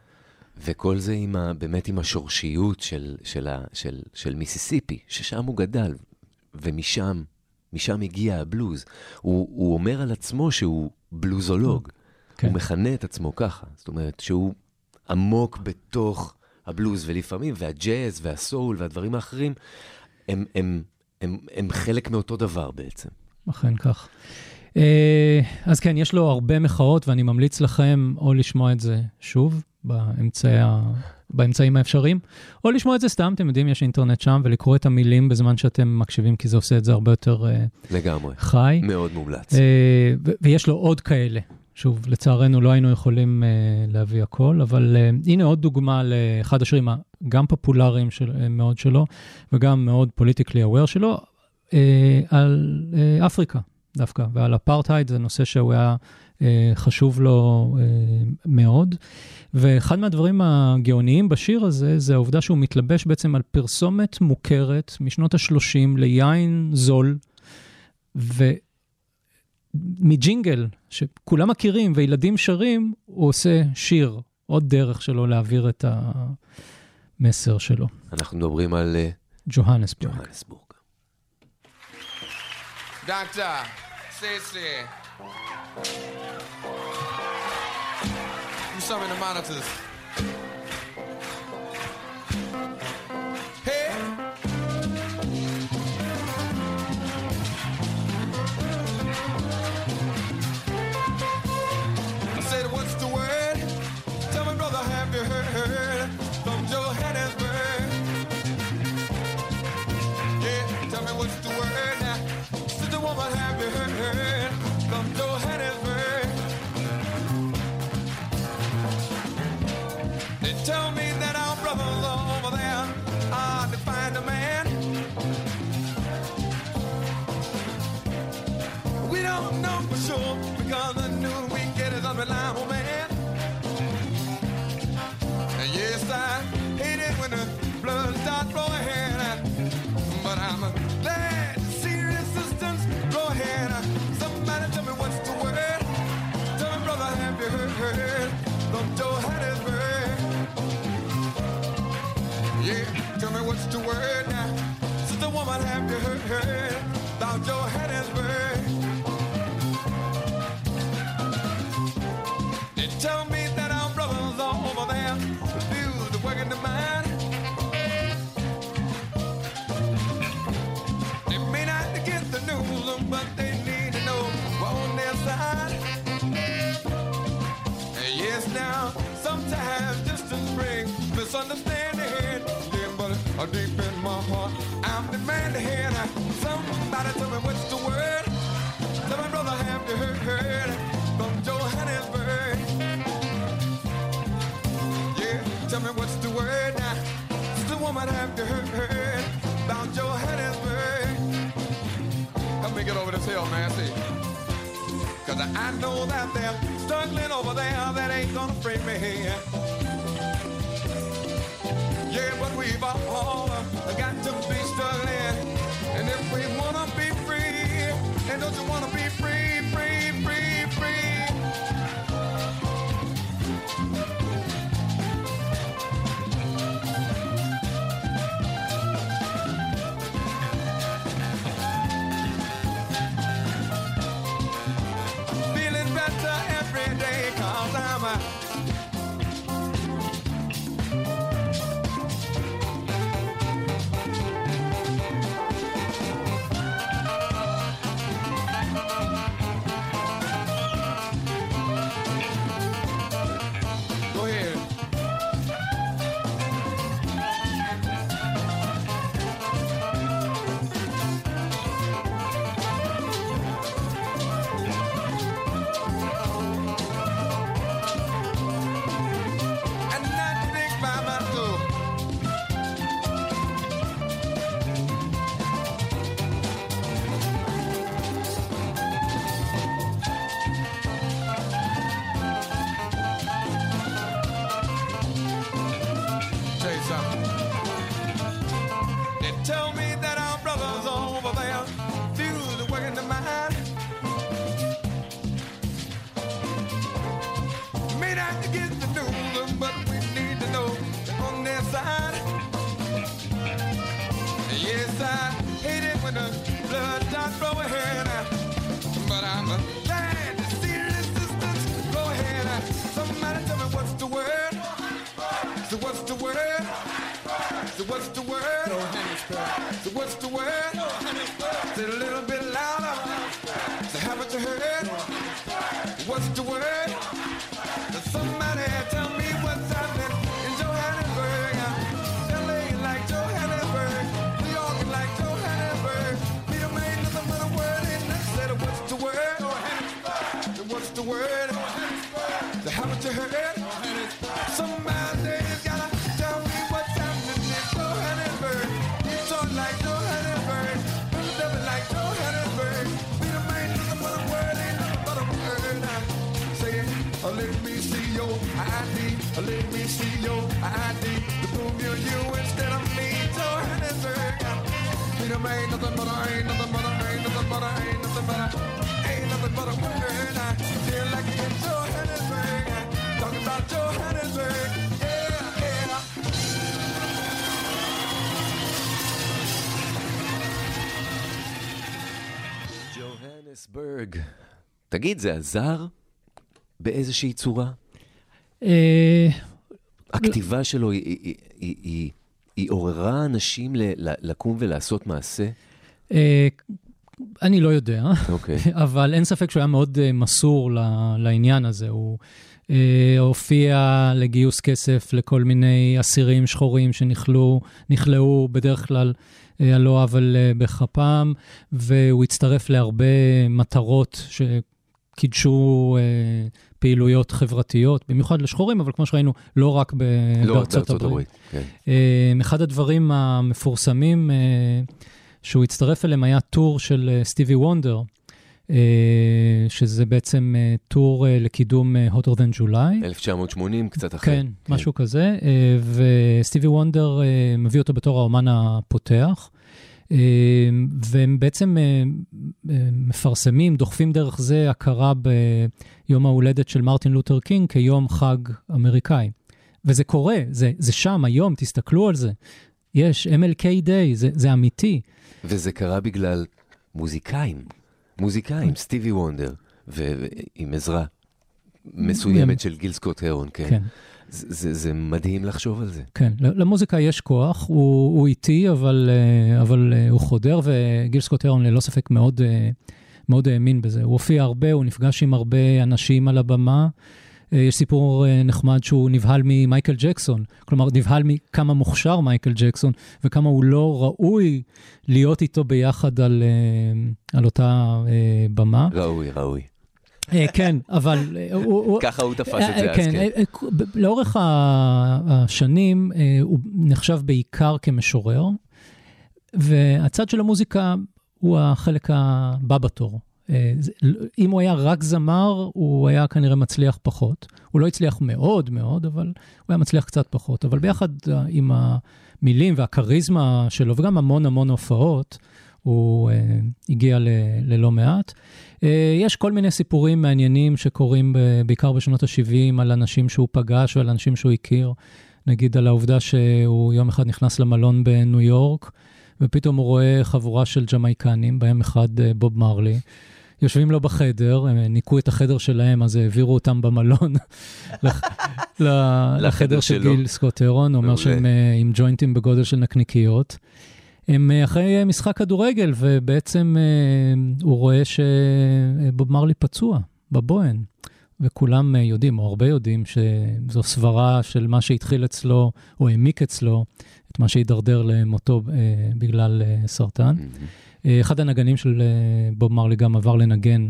וכל זה עם ה, באמת עם השורשיות של, של, ה, של, של מיסיסיפי, ששם הוא גדל, ומשם, משם הגיע הבלוז. הוא, הוא אומר על עצמו שהוא בלוזולוג. כן. הוא מכנה את עצמו ככה. זאת אומרת, שהוא עמוק בתוך הבלוז, ולפעמים, והג'אז והסול והדברים האחרים, הם, הם, הם, הם חלק מאותו דבר בעצם. אכן כך. אה, אז כן, יש לו הרבה מחאות, ואני ממליץ לכם או לשמוע את זה שוב, באמצעי ה... באמצעים האפשריים, או לשמוע את זה סתם, אתם יודעים, יש אינטרנט שם, ולקרוא את המילים בזמן שאתם מקשיבים, כי זה עושה את זה הרבה יותר אה, לגמרי. חי. מאוד מומלץ. אה, ויש לו עוד כאלה. שוב, לצערנו לא היינו יכולים uh, להביא הכל, אבל uh, הנה עוד דוגמה לאחד השירים הגם פופולריים של, uh, מאוד שלו, וגם מאוד פוליטיקלי אוויר שלו, uh, על uh, אפריקה דווקא, ועל אפרטהייד, זה נושא שהוא היה uh, חשוב לו uh, מאוד. ואחד מהדברים הגאוניים בשיר הזה, זה העובדה שהוא מתלבש בעצם על פרסומת מוכרת משנות ה-30 ליין זול, ו... מג'ינגל שכולם מכירים וילדים שרים, הוא עושה שיר, עוד דרך שלו להעביר את המסר שלו. אנחנו מדברים על אה, ג'והנסבורג. ג'והנסבורג. Some in the monitors. Word now. Sister woman, have you heard deep in my heart, I'm demanding. uh, Somebody tell me what's the word. Tell me, brother, have you heard, heard from Johannesburg? Yeah, tell me what's the word now. Sister woman, have you heard, heard about Johannesburg? Help me get over this hill, man. See. Cause I know that they're struggling over there that ain't gonna free me. We've all got to be struggling. And if we wanna be free, and don't you wanna תגיד, זה עזר באיזושהי צורה? אה, הכתיבה שלו, היא, עוררה אנשים לקום ולעשות מעשה? אה, אני לא יודע, אוקיי. [LAUGHS] אבל אין ספק שהוא היה מאוד אה, מסור לעניין הזה. הוא אה, הופיע לגיוס כסף לכל מיני אסירים שחורים שנכלאו, נכלאו בדרך כלל על לא עוול בכפם, והוא הצטרף להרבה מטרות שקידשו אה, פעילויות חברתיות, במיוחד לשחורים, אבל כמו שראינו, לא רק ב- לא בארצות בארצות הברית. הברית. כן. אה, אחד הדברים המפורסמים אה, שהוא הצטרף אליהם היה טור של אה, סטיבי וונדר, אה, שזה בעצם אה, טור אה, לקידום אה, Hotter than July. 1980, קצת אחרי. כן, משהו כזה, אה, וסטיבי וונדר אה, מביא אותו בתור האומן הפותח. אה, והם בעצם אה, אה, מפרסמים, דוחפים דרך זה הכרה ביום ההולדת של מרטין לותר קינג כיום חג אמריקאי. וזה קורה, זה, זה שם היום, תסתכלו על זה. יש MLK Day, זה, זה אמיתי. וזה קרה בגלל מוזיקאים. מוזיקאים, סטיבי וונדר, ועם עזרה מסוימת של גיל סקוט הרון, כן. כן, זה, זה, מדהים לחשוב על זה. כן. למוזיקה יש כוח, הוא, הוא איטי, אבל, אה, אבל אה, הוא חודר, וגיל סקוט הרון ללא ספק מאוד, אה, מאוד האמין בזה. הוא הופיע הרבה, הוא נפגש עם הרבה אנשים על הבמה. יש סיפור נחמד שהוא נבהל ממייקל ג'קסון. כלומר, נבהל מכמה מוכשר מייקל ג'קסון, וכמה הוא לא ראוי להיות איתו ביחד על, על אותה במה. ראוי, ראוי. אה, כן, אבל אה, הוא... ככה הוא תפס את אה, זה אז, כן. כן. לאורך השנים הוא נחשב בעיקר כמשורר, והצד של המוזיקה הוא החלק הבא בתור. אם הוא היה רק זמר, הוא היה כנראה מצליח פחות. הוא לא הצליח מאוד מאוד, אבל הוא היה מצליח קצת פחות. אבל ביחד עם המילים והכריזמה שלו, וגם המון המון הופעות, הוא הגיע ללא מעט. אה, יש כל מיני סיפורים מעניינים שקורים ב- בעיקר בשנות ה-70 על אנשים שהוא פגש ועל אנשים שהוא הכיר. נגיד על העובדה שהוא יום אחד נכנס למלון בניו יורק, ופתאום הוא רואה חבורה של ג'מייקנים, בהם אחד אה, בוב מרלי. יושבים לו בחדר, הם ניקו את החדר שלהם, אז העבירו אותם במלון [LAUGHS] לחדר של. גיל סקוט הרון, הוא אומר. שהם אה, עם ג'וינטים בגודל של נקניקיות. הם אה, אחרי משחק כדורגל, ובעצם אה, הוא רואה שבוב מרלי פצוע בבוהן. וכולם אה, יודעים, או הרבה יודעים, שזו סברה של מה שהתחיל אצלו, או העמיק אצלו, את מה שהידרדר למותו אה, בגלל אה, סרטן. אה, אחד הנגנים של אה, בוב מרלי גם עבר לנגן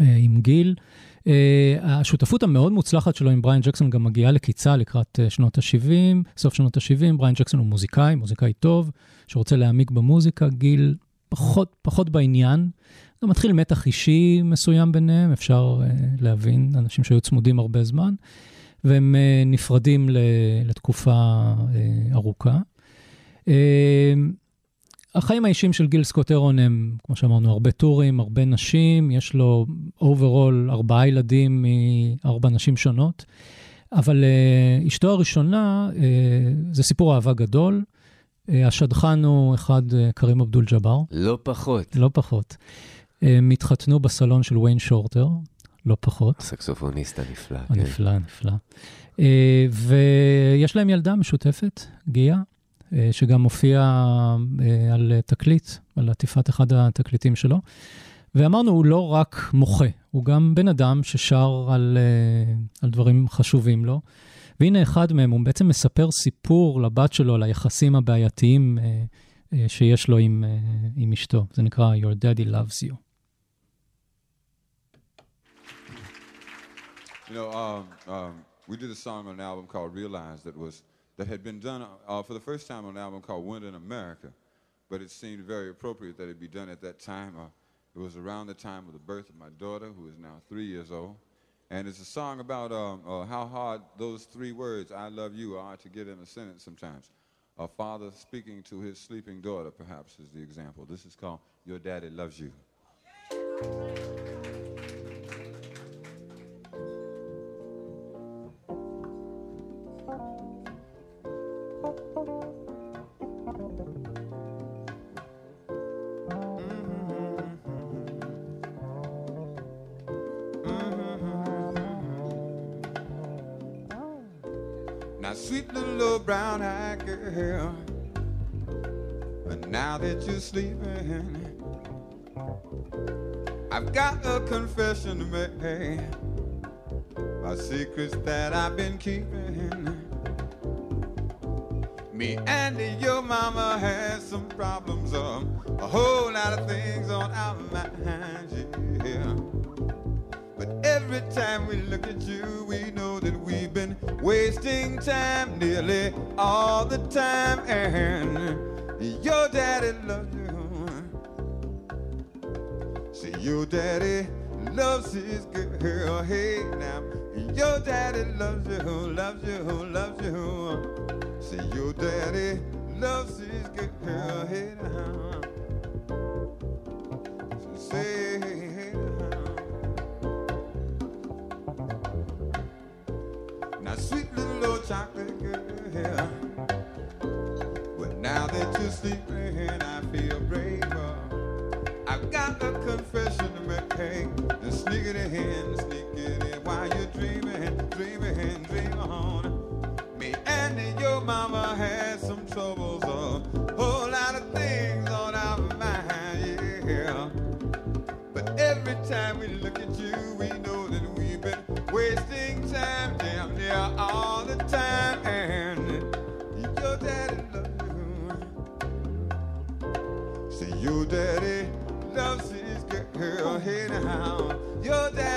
אה, עם גיל. אה, השותפות המאוד מוצלחת שלו עם בריאן ג'קסון גם מגיעה לקיצה לקראת אה, שנות ה-70, סוף שנות ה-70. בריאן ג'קסון הוא מוזיקאי, מוזיקאי טוב, שרוצה להעמיק במוזיקה, גיל פחות, פחות בעניין. גם מתחיל מתח אישי מסוים ביניהם, אפשר uh, להבין, אנשים שהיו צמודים הרבה זמן, והם uh, נפרדים לתקופה uh, ארוכה. Uh, החיים האישיים של גיל סקוט-הרון הם, כמו שאמרנו, הרבה טורים, הרבה נשים, יש לו overall ארבעה ילדים מארבע נשים שונות, אבל uh, אשתו הראשונה, uh, זה סיפור אהבה גדול. Uh, השדכן הוא אחד, קרים אבדול ג'אבר, לא פחות. לא פחות. הם התחתנו בסלון של ויין שורטר, לא פחות. הסקסופוניסט הנפלא, כן. נפלא, נפלא. אה, ויש להם ילדה משותפת, גיאה, אה, שגם מופיעה אה, על תקליט, על עטיפת אחד התקליטים שלו. ואמרנו, הוא לא רק מוחה, הוא גם בן אדם ששר על, אה, על דברים חשובים לו. והנה אחד מהם, הוא בעצם מספר סיפור לבת שלו על היחסים הבעייתיים אה, אה, שיש לו עם, אה, עם אשתו. זה נקרא Your Daddy Loves You. You know, um, um, we did a song on an album called Realize that was that had been done uh, for the first time on an album called Winter in America, but it seemed very appropriate that it be done at that time. Uh, it was around the time of the birth of my daughter, who is now three years old, and it's a song about um, uh, how hard those three words "I love you" are to get in a sentence sometimes. A father speaking to his sleeping daughter, perhaps, is the example. This is called "Your Daddy Loves You." Now, got a confession to make. My secrets that I've been keeping. Me and your mama had some problems, um, a whole lot of things on our minds, yeah. But every time we look at you, we know that we've been wasting time nearly all the time. And your daddy loves daddy loves his girl. Hey, now, your daddy loves you, who loves you, who loves you. See, your daddy loves his girl. Hey, now. Say, hey, now. Now, sweet little old chocolate girl. Well, now that you're sleeping, I feel braver. I've got a confession make. And sneak it in, sneak it in while you're dreaming, dreaming, dream on. Me and your mama had some troubles, a whole lot of things on our mind, yeah. But every time we look at you, we know that go there.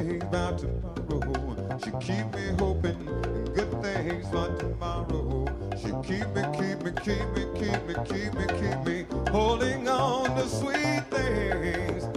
About tomorrow. She keep me hoping and good things for tomorrow. She keep me, keep me, keep me, keep me, keep me, keep me holding on to sweet things.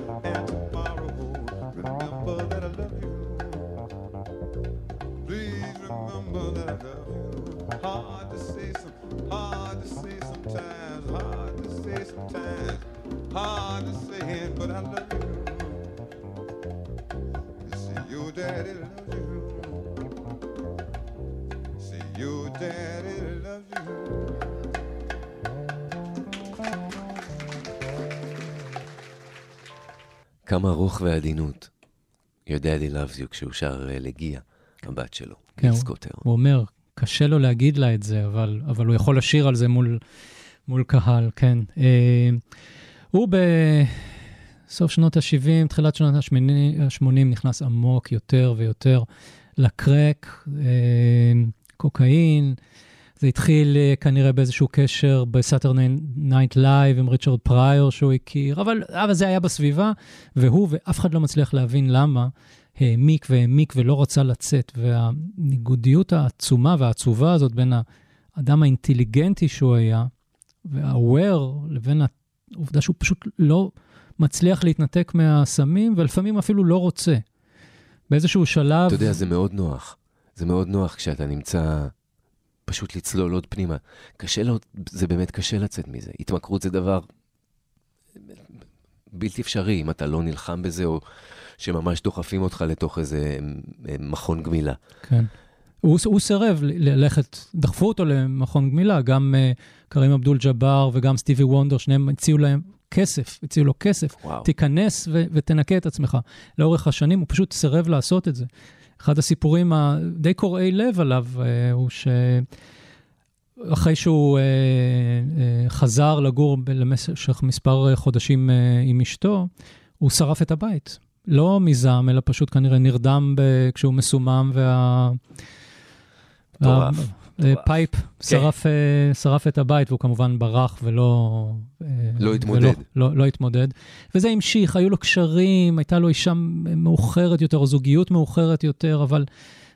כמה רוך ועדינות. Your daddy loves you כשהוא שר אה, לג'יה, הבת שלו, כן, סקוט-הרון. הוא אומר, קשה לו להגיד לה את זה, אבל, אבל הוא יכול לשיר על זה מול, מול קהל, כן. אה, הוא סוף שנות ה-70, תחילת שנות ה-80 נכנס עמוק יותר ויותר לקרק, אה, קוקאין. זה התחיל אה, כנראה באיזשהו קשר בסאטרדיי נייט לייב עם ריצ'רד פריור שהוא הכיר, אבל, אבל זה היה בסביבה, והוא ואף אחד לא מצליח להבין למה העמיק והעמיק ולא רצה לצאת. והניגודיות העצומה והעצובה הזאת בין האדם האינטליגנטי שהוא היה, וה-aware, לבין העובדה שהוא פשוט לא מצליח להתנתק מהסמים, ולפעמים אפילו לא רוצה. באיזשהו שלב... אתה יודע, זה מאוד נוח. זה מאוד נוח כשאתה נמצא פשוט לצלול עוד פנימה. קשה לו, זה באמת קשה לצאת מזה. התמכרות זה דבר בלתי אפשרי אם אתה לא נלחם בזה, או שממש דוחפים אותך לתוך איזה אה, מכון גמילה. כן. הוא, הוא סירב ללכת, דחפו אותו למכון גמילה, גם uh, קרים אבדול ג'באר וגם סטיבי וונדר, שניהם הציעו להם כסף, הציעו לו כסף, וואו. תיכנס ו- ותנקה את עצמך. לאורך השנים הוא פשוט סירב לעשות את זה. אחד הסיפורים הדי קורעי לב עליו uh, הוא שאחרי שהוא uh, uh, חזר לגור למשך מספר חודשים uh, עם אשתו, הוא שרף את הבית. לא מזעם, אלא פשוט כנראה נרדם ב- כשהוא מסומם, וה- מטורף. pipe שרף, אה, שרף את הבית, והוא כמובן ברח ולא... אה, לא התמודד. לא, לא התמודד. וזה המשיך, היו לו קשרים, הייתה לו אישה מאוחרת יותר, או זוגיות מאוחרת יותר, אבל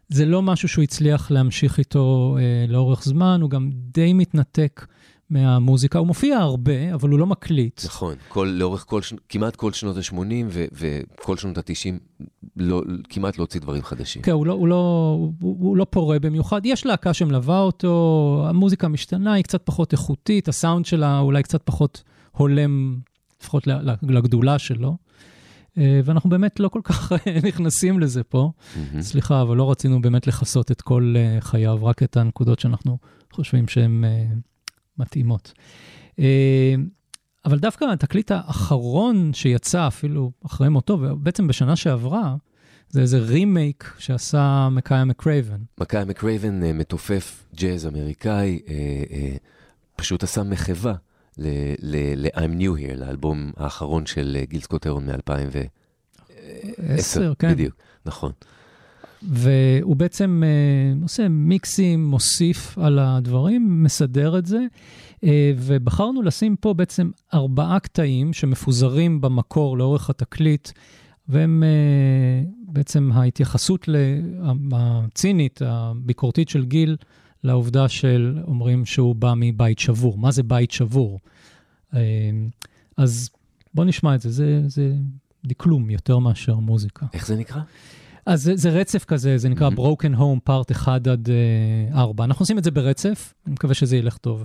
זה לא משהו שהוא הצליח להמשיך איתו אה, לאורך זמן, הוא גם די מתנתק מהמוזיקה. הוא מופיע הרבה, אבל הוא לא מקליט. נכון, כל, לאורך כל, כמעט כל שנות ה-80 וכל שנות ה-90, לא, כמעט לא הוציא דברים חדשים. כן, הוא לא, הוא, לא, הוא, הוא לא פורה במיוחד. יש להקה שמלווה אותו, המוזיקה משתנה, היא קצת פחות איכותית, הסאונד שלה אולי קצת פחות הולם, לפחות לגדולה שלו. אה, ואנחנו באמת לא כל כך [LAUGHS] נכנסים לזה פה. מהמם. סליחה, אבל לא רצינו באמת לכסות את כל אה, חייו, רק את הנקודות שאנחנו חושבים שהן אה, מתאימות. אה, אבל דווקא התקליט האחרון שיצא, אפילו אחרי מותו, ובעצם בשנה שעברה, זה איזה רימייק שעשה מקאיה מקרייבן. מקאיה מקרייבן, אה, מתופף ג'אז אמריקאי, אה, פשוט עשה מחווה ל-I'm New Here, לאלבום האחרון של גיל סקוט-הרון מ-2010. עשר, כן. בדיוק, נכון. והוא בעצם אה, עושה מיקסים, מוסיף על הדברים, מסדר את זה, אה, ובחרנו לשים פה בעצם ארבעה קטעים שמפוזרים במקור לאורך התקליט, והם אה, בעצם ההתייחסות הצינית, הביקורתית של גיל, לעובדה של, אומרים שהוא בא מבית שבור. מה זה בית שבור? אז בוא נשמע את זה, זה, זה דקלום יותר מאשר מוזיקה. איך זה נקרא? אז זה, זה רצף כזה, זה נקרא. Broken Home פארט 1 עד uh, 4. אנחנו עושים את זה ברצף, אני מקווה שזה ילך טוב.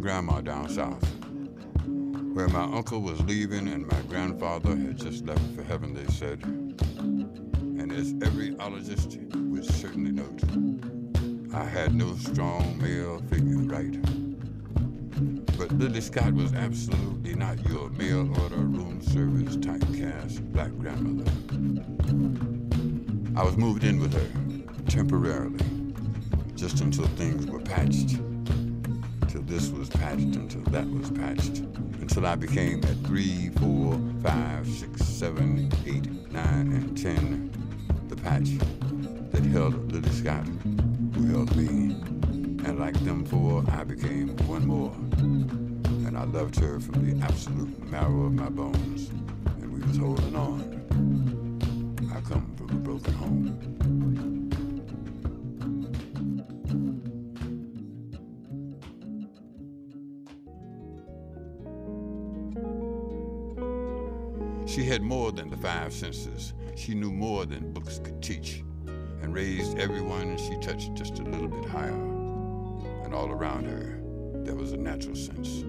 Grandma down south, where my uncle was leaving and my grandfather had just left for heaven, they said. And as every ologist would certainly note, I had no strong male figure, right? But Lily Scott was absolutely not your mail order room service typecast black grandmother. I was moved in with her temporarily, just until things were patched till this was patched, until that was patched, until I became at three, four, five, six, seven, eight, nine, and ten, the patch that held Lily Scott, who held me. And like them four, I became one more. And I loved her from the absolute marrow of my bones. And we was holding on. I come from a broken home. She had more than the five senses. She knew more than books could teach and raised everyone she touched just a little bit higher. And all around her, there was a natural sense.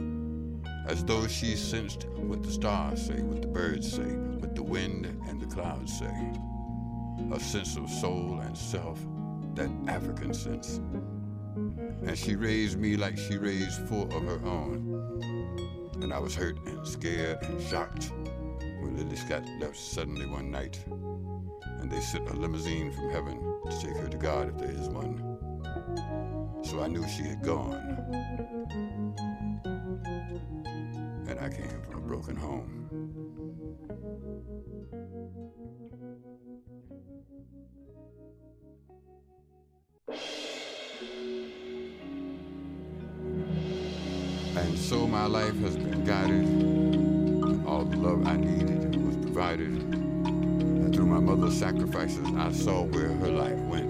As though she sensed what the stars say, what the birds say, what the wind and the clouds say. A sense of soul and self, that African sense. And she raised me like she raised four of her own. And I was hurt and scared and shocked when Lily Scott left suddenly one night. And they sent a limousine from heaven to take her to God if there is one. So I knew she had gone. And I came from a broken home. And so my life has been guided. All the love I was And through my mother's sacrifices, I saw where her life went.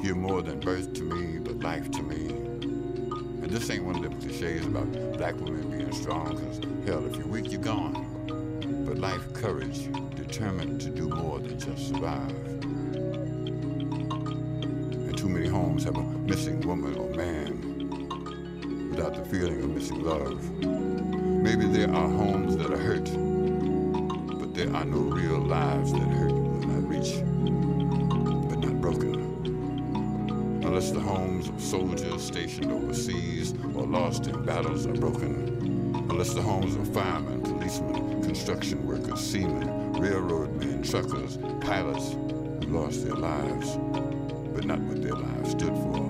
Give more than birth to me, but life to me. And this ain't one of them cliches about black women being strong, because hell, if you're weak, you're gone. But life, courage, determined to do more than just survive. And too many homes have a missing woman or man without the feeling of missing love. Maybe there are homes that are hurt, but there are no real lives that hurt when I reach, but not broken. Unless the homes of soldiers stationed overseas or lost in battles are broken. Unless the homes of firemen, policemen, construction workers, seamen, railroad men, truckers, pilots who lost their lives, but not what their lives stood for.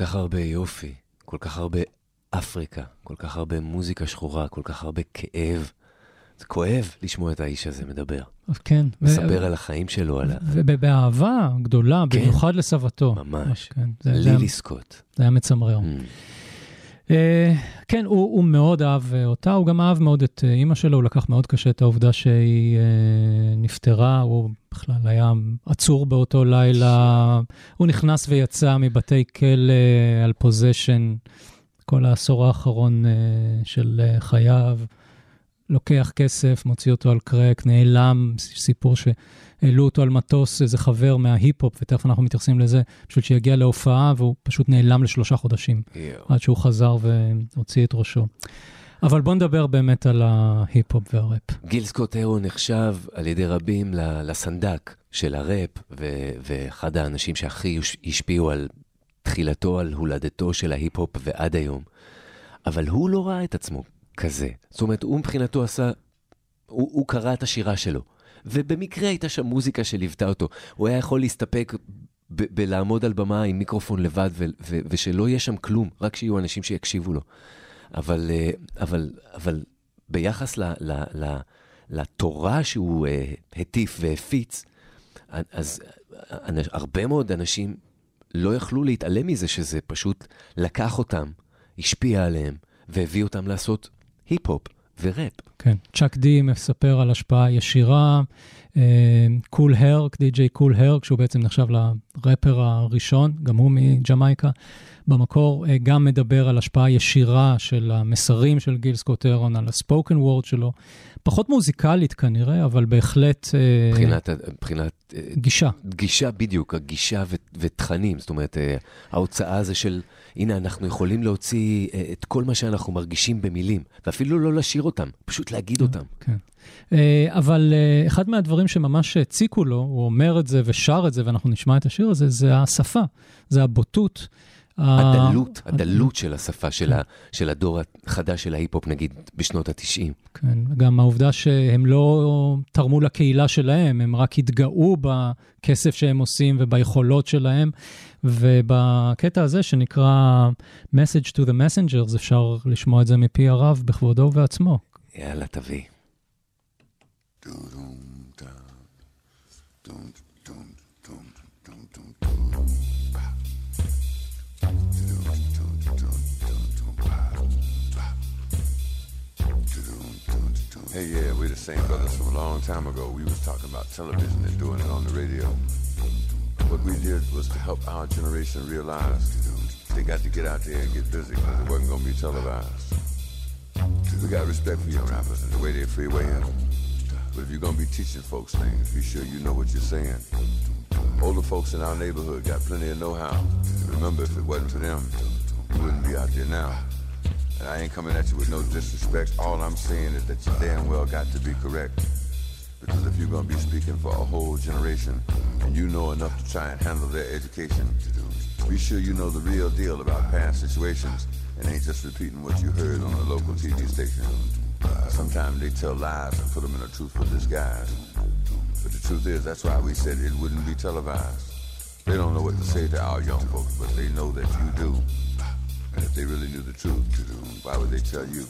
כך הרבה יופי, כל כך הרבה אפריקה, כל כך הרבה מוזיקה שחורה, כל כך הרבה כאב. זה כואב לשמוע את האיש הזה מדבר. כן. ו- מספר על החיים שלו, על ה... ובאהבה גדולה, כן. במיוחד לסבתו. ממש. כן, היה- לילי סקוט. זה היה מצמרר. Mm. אה, כן, הוא, הוא מאוד אהב אה, אותה, הוא גם אהב מאוד את אה, אימא שלו, הוא לקח מאוד קשה את העובדה שהיא אה, נפטרה, הוא בכלל היה עצור באותו לילה, הוא נכנס ויצא מבתי כלא על possession כל העשור האחרון אה, של אה, חייו, לוקח כסף, מוציא אותו על קרק, נעלם, סיפור שהעלו אותו על מטוס, איזה חבר מההיפ-הופ, ותכף אנחנו מתייחסים לזה, בשביל שיגיע להופעה, והוא פשוט נעלם לשלושה חודשים. יואו. עד שהוא חזר והוציא את ראשו. אבל בוא נדבר באמת על ההיפ-הופ והראפ. גיל סקוט הרון נחשב על ידי רבים לסנדק של הראפ, ו- ואחד האנשים שהכי השפיעו על תחילתו, על הולדתו של ההיפ-הופ ועד היום. אבל הוא לא ראה את עצמו כזה. זאת אומרת, הוא מבחינתו עשה, הוא, הוא קרא את השירה שלו. ובמקרה הייתה שם מוזיקה שליוותה אותו. הוא היה יכול להסתפק בלעמוד על במה עם מיקרופון לבד, ו- ו- ושלא יהיה שם כלום, רק שיהיו אנשים שיקשיבו לו. אבל, אה, אבל, אבל ביחס ל, ל, ל, לתורה שהוא אה, הטיף והפיץ, אז אנ- הרבה מאוד אנשים לא יכלו להתעלם מזה שזה פשוט לקח אותם, השפיע עליהם, והביא אותם לעשות היפ-הופ וראפ. כן. צ'אק די מספר על השפעה ישירה, קול הרק, די.ג'יי קול הרק, שהוא בעצם נחשב לראפר הראשון, גם הוא מג'מייקה. במקור אה, גם מדבר על השפעה ישירה של המסרים של גיל סקוט הרון, על הספוקן וורד שלו. פחות מוזיקלית כנראה, אבל בהחלט אה, מבחינת, מבחינת אה, גישה. גישה, בדיוק, הגישה ו- ותכנים. זאת אומרת, אה, ההוצאה הזו של, הנה, אנחנו יכולים להוציא אה, את כל מה שאנחנו מרגישים במילים, ואפילו לא לשיר אותם, פשוט להגיד אותם. כן. אה, אבל אה, אחד מהדברים שממש הציקו לו, הוא אומר את זה ושר את זה, ואנחנו נשמע את השיר הזה, זה השפה, זה הבוטות, הדלות, הדלות של השפה של, ה, של הדור החדש של ההיפ-הופ, נגיד, בשנות ה-90. כן, גם העובדה שהם לא תרמו לקהילה שלהם, הם רק התגאו בכסף שהם עושים וביכולות שלהם, ובקטע הזה שנקרא Message to the Messengers, אפשר לשמוע את זה מפי הרב בכבודו ובעצמו. יאללה, תביא. Hey, yeah, we're the same brothers from a long time ago. We was talking about television and doing it on the radio. What we did was to help our generation realize they got to get out there and get busy because it wasn't going to be televised. We got respect for young rappers and the way they freewaying. But if you're to be teaching folks things, be sure you know what you're saying. Older folks in our neighborhood got plenty of know-how. Remember, if it wasn't for them, you wouldn't be out there now. And I ain't coming at you with no disrespect. All I'm saying is that you damn well got to be correct. Because if you're to be speaking for a whole generation and you know enough to try and handle their education, be sure you know the real deal about past situations and ain't just repeating what you heard on a local TV station. Uh, Sometimes they tell lies and put them in a truthful disguise. But the truth is, that's why we said it wouldn't be televised. They don't know what to say to our young folks, but they know that you do. And if they really knew the truth, why would they tell you?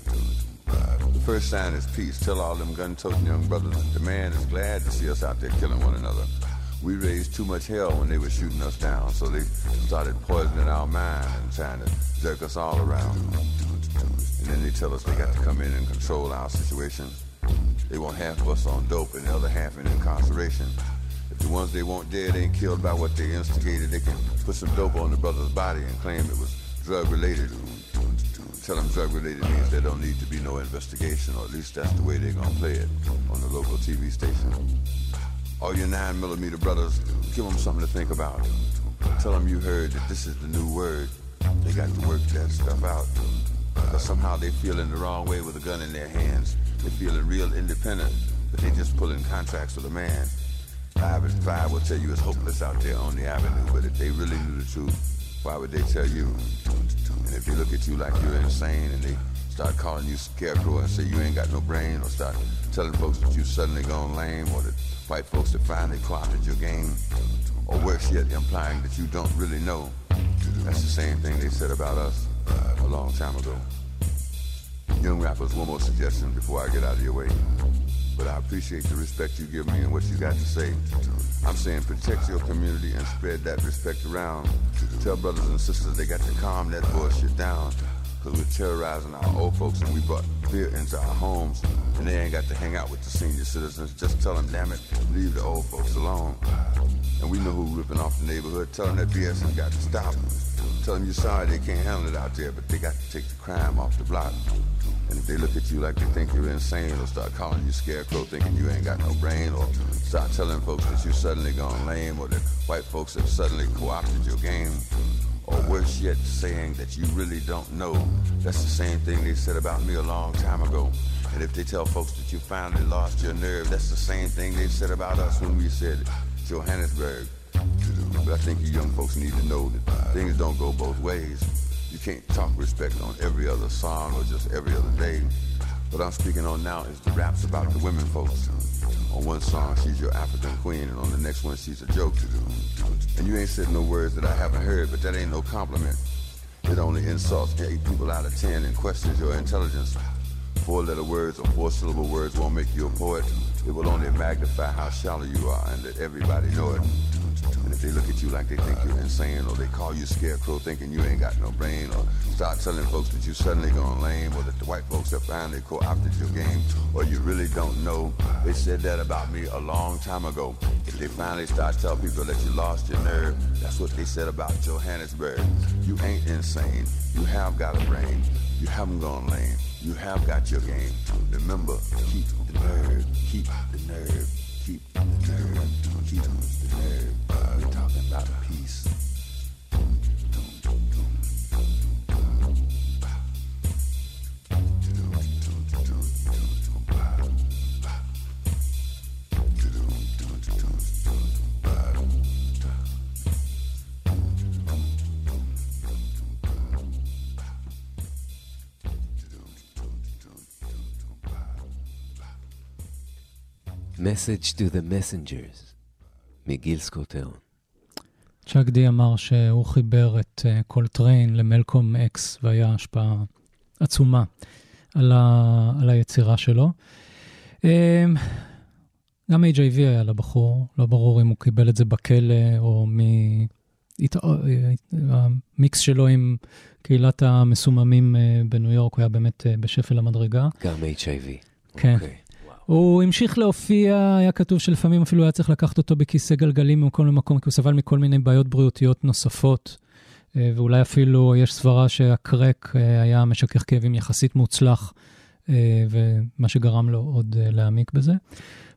Uh, the first sign is peace. Tell all them gun-toting young brothers that the man is glad to see us out there killing one another. We raised too much hell when they were shooting us down, so they started poisoning our mind and trying to jerk us all around. And then they tell us they got to come in and control our situation. They want half of us on dope and the other half in incarceration. If the ones they want dead ain't killed by what they instigated, they can put some dope on the brother's body and claim it was drug related. Tell them drug related means there don't need to be no investigation, or at least that's the way they're gonna play it on the local TV station. All your nine millimeter brothers, give them something to think about. Tell them you heard that this is the new word. They got to work that stuff out. But somehow they feeling the wrong way with a gun in their hands. They feeling real independent, but they just pulling contracts with a man. Five and five will tell you it's hopeless out there on the avenue, but if they really knew the truth, why would they tell you? And if they look at you like you're insane and they start calling you scarecrow and say you ain't got no brain, or start telling folks that you suddenly gone lame, or that white folks that finally co-opted your game, or worse yet, implying that you don't really know, that's the same thing they said about us a long time ago. Young rappers, one more suggestion before I get out of your way. But I appreciate the respect you give me and what you got to say. I'm saying protect your community and spread that respect around. Tell brothers and sisters they got to calm that bullshit down. Because we're terrorizing our old folks and we brought fear into our homes. And they ain't got to hang out with the senior citizens. Just tell them, damn it, leave the old folks alone. And we know who ripping off the neighborhood. Tell them that BS has got to stop. Tell them you're sorry they can't handle it out there, but they got to take the crime off the block. And if they look at you like they think you're insane or start calling you scarecrow thinking you ain't got no brain or start telling folks that you suddenly gone lame or that white folks have suddenly co-opted your game or worse yet saying that you really don't know, that's the same thing they said about me a long time ago. And if they tell folks that you finally lost your nerve, that's the same thing they said about us when we said Johannesburg. But I think you young folks need to know that things don't go both ways. You can't talk respect on every other song or just every other day. What I'm speaking on now is the raps about the women folks. On one song, she's your African queen, and on the next one, she's a joke. To do. And you ain't said no words that I haven't heard, but that ain't no compliment. It only insults eight people out of ten and questions your intelligence. Four-letter words or four-syllable words won't make you a poet. It will only magnify how shallow you are and let everybody know it. And if they look at you like they think you're insane, or they call you scarecrow thinking you ain't got no brain, or start telling folks that you suddenly gone lame, or that the white folks have finally co-opted your game, or you really don't know, they said that about me a long time ago. If they finally start telling people that you lost your nerve, that's what they said about Johannesburg. You ain't insane. You have got a brain. You haven't gone lame. You have got your game. Remember, keep the nerve. Keep the nerve. Keep the nerve. Keep the nerve. Message to the Messengers, מגיל סקוט-הרון. צ'אק די אמר שהוא חיבר את uh, קולטריין למלקום אקס, והיה השפעה עצומה על, ה, על היצירה שלו. Um, גם HIV היה לבחור, לא ברור אם הוא קיבל את זה בכלא או מ... הת- אה, המיקס שלו עם קהילת המסוממים אה, בניו יורק, הוא היה באמת אה, בשפל המדרגה. גם HIV. כן. אוקיי. הוא המשיך להופיע, היה כתוב שלפעמים אפילו היה צריך לקחת אותו בכיסא גלגלים ממקום למקום, כי הוא סבל מכל מיני בעיות בריאותיות נוספות, אה, ואולי אפילו יש סברה שהקרק אה, היה משכך כאבים יחסית מוצלח, אה, ומה שגרם לו עוד להעמיק בזה.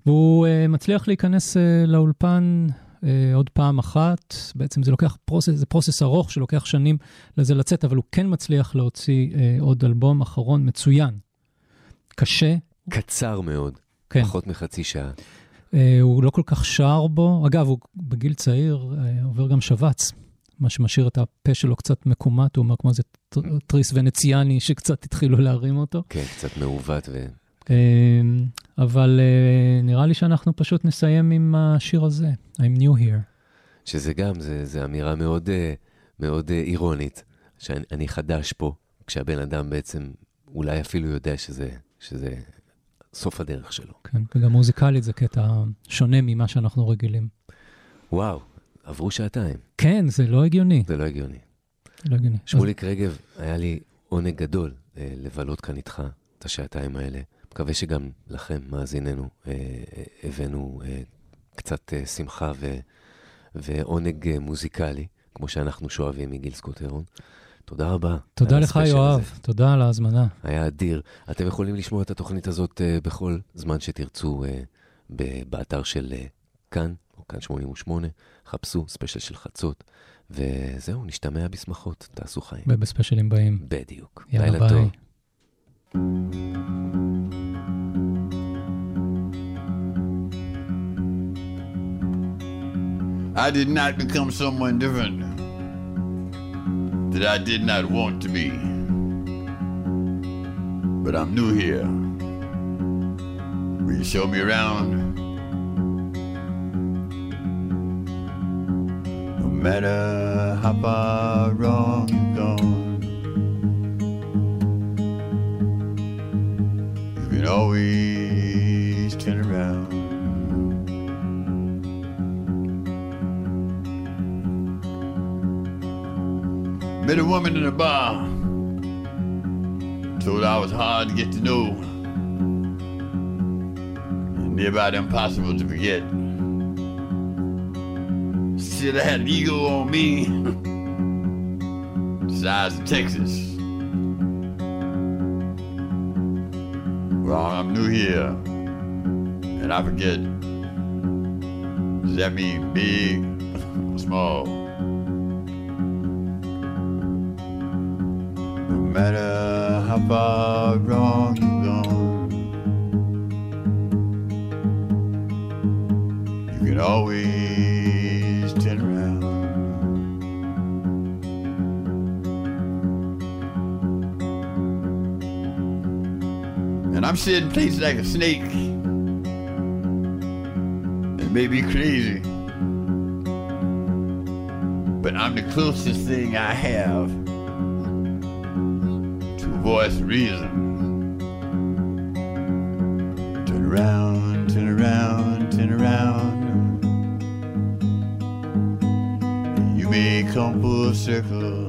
והוא מצליח להיכנס לאולפן עוד פעם אחת, בעצם זה לוקח פרוסס, זה פרוסס ארוך שלוקח שנים לזה לצאת, אבל הוא כן מצליח להוציא עוד אלבום אחרון מצוין. קשה, קצר מאוד, כן. פחות מחצי שעה. אה, הוא לא כל כך שר בו. אגב, הוא בגיל צעיר אה, עובר גם שבץ, מה שמשאיר את הפה שלו קצת מקומט, הוא אומר כמו איזה תריס ונציאני שקצת התחילו להרים אותו. כן, קצת מעוות ו... אה, אבל אה, נראה לי שאנחנו פשוט נסיים עם השיר הזה, I'm new here. שזה גם, זה, זה אמירה מאוד, מאוד אירונית, שאני אני חדש פה, כשהבן אדם בעצם אולי אפילו יודע שזה, שזה סוף הדרך שלו. כן, וגם מוזיקלית זה קטע שונה ממה שאנחנו רגילים. וואו, עברו שעתיים, כן, זה לא הגיוני. זה לא הגיוני. לא הגיוני. שמוליק רגב, היה לי עונג גדול אה, לבלות כאן איתך את השעתיים האלה. מקווה שגם לכם, מאזיננו, אה, אה, הבאנו אה, קצת אה, שמחה ו, ועונג אה, מוזיקלי, כמו שאנחנו שואבים מגיל סקוט-הרון. תודה רבה. תודה לך, יואב. הזה. תודה על ההזמנה. היה אדיר. אתם יכולים לשמוע את התוכנית הזאת אה, בכל זמן שתרצו ב- באתר של אה, כאן, או כאן 88. חפשו ספיישל של חצות, וזהו, נשתמע בשמחות. תעשו חיים. ובספיישלים הבאים. בדיוק. יאללה, ביי. טוב. I did not become someone different that I did not want to be. But I'm new here. Will you show me around? No matter how far wrong you've gone, you can always Met a woman in a bar. Told I was hard to get to know. And near about impossible to forget. Said I had an ego on me. Size of Texas. Well, I'm new here. And I forget. Does that mean big or small? Matter how far wrong you've gone, you can always turn around. And I'm sitting places like a snake. It may be crazy, but I'm the closest thing I have voice reason. Turn around, turn around, turn around. You may come full circle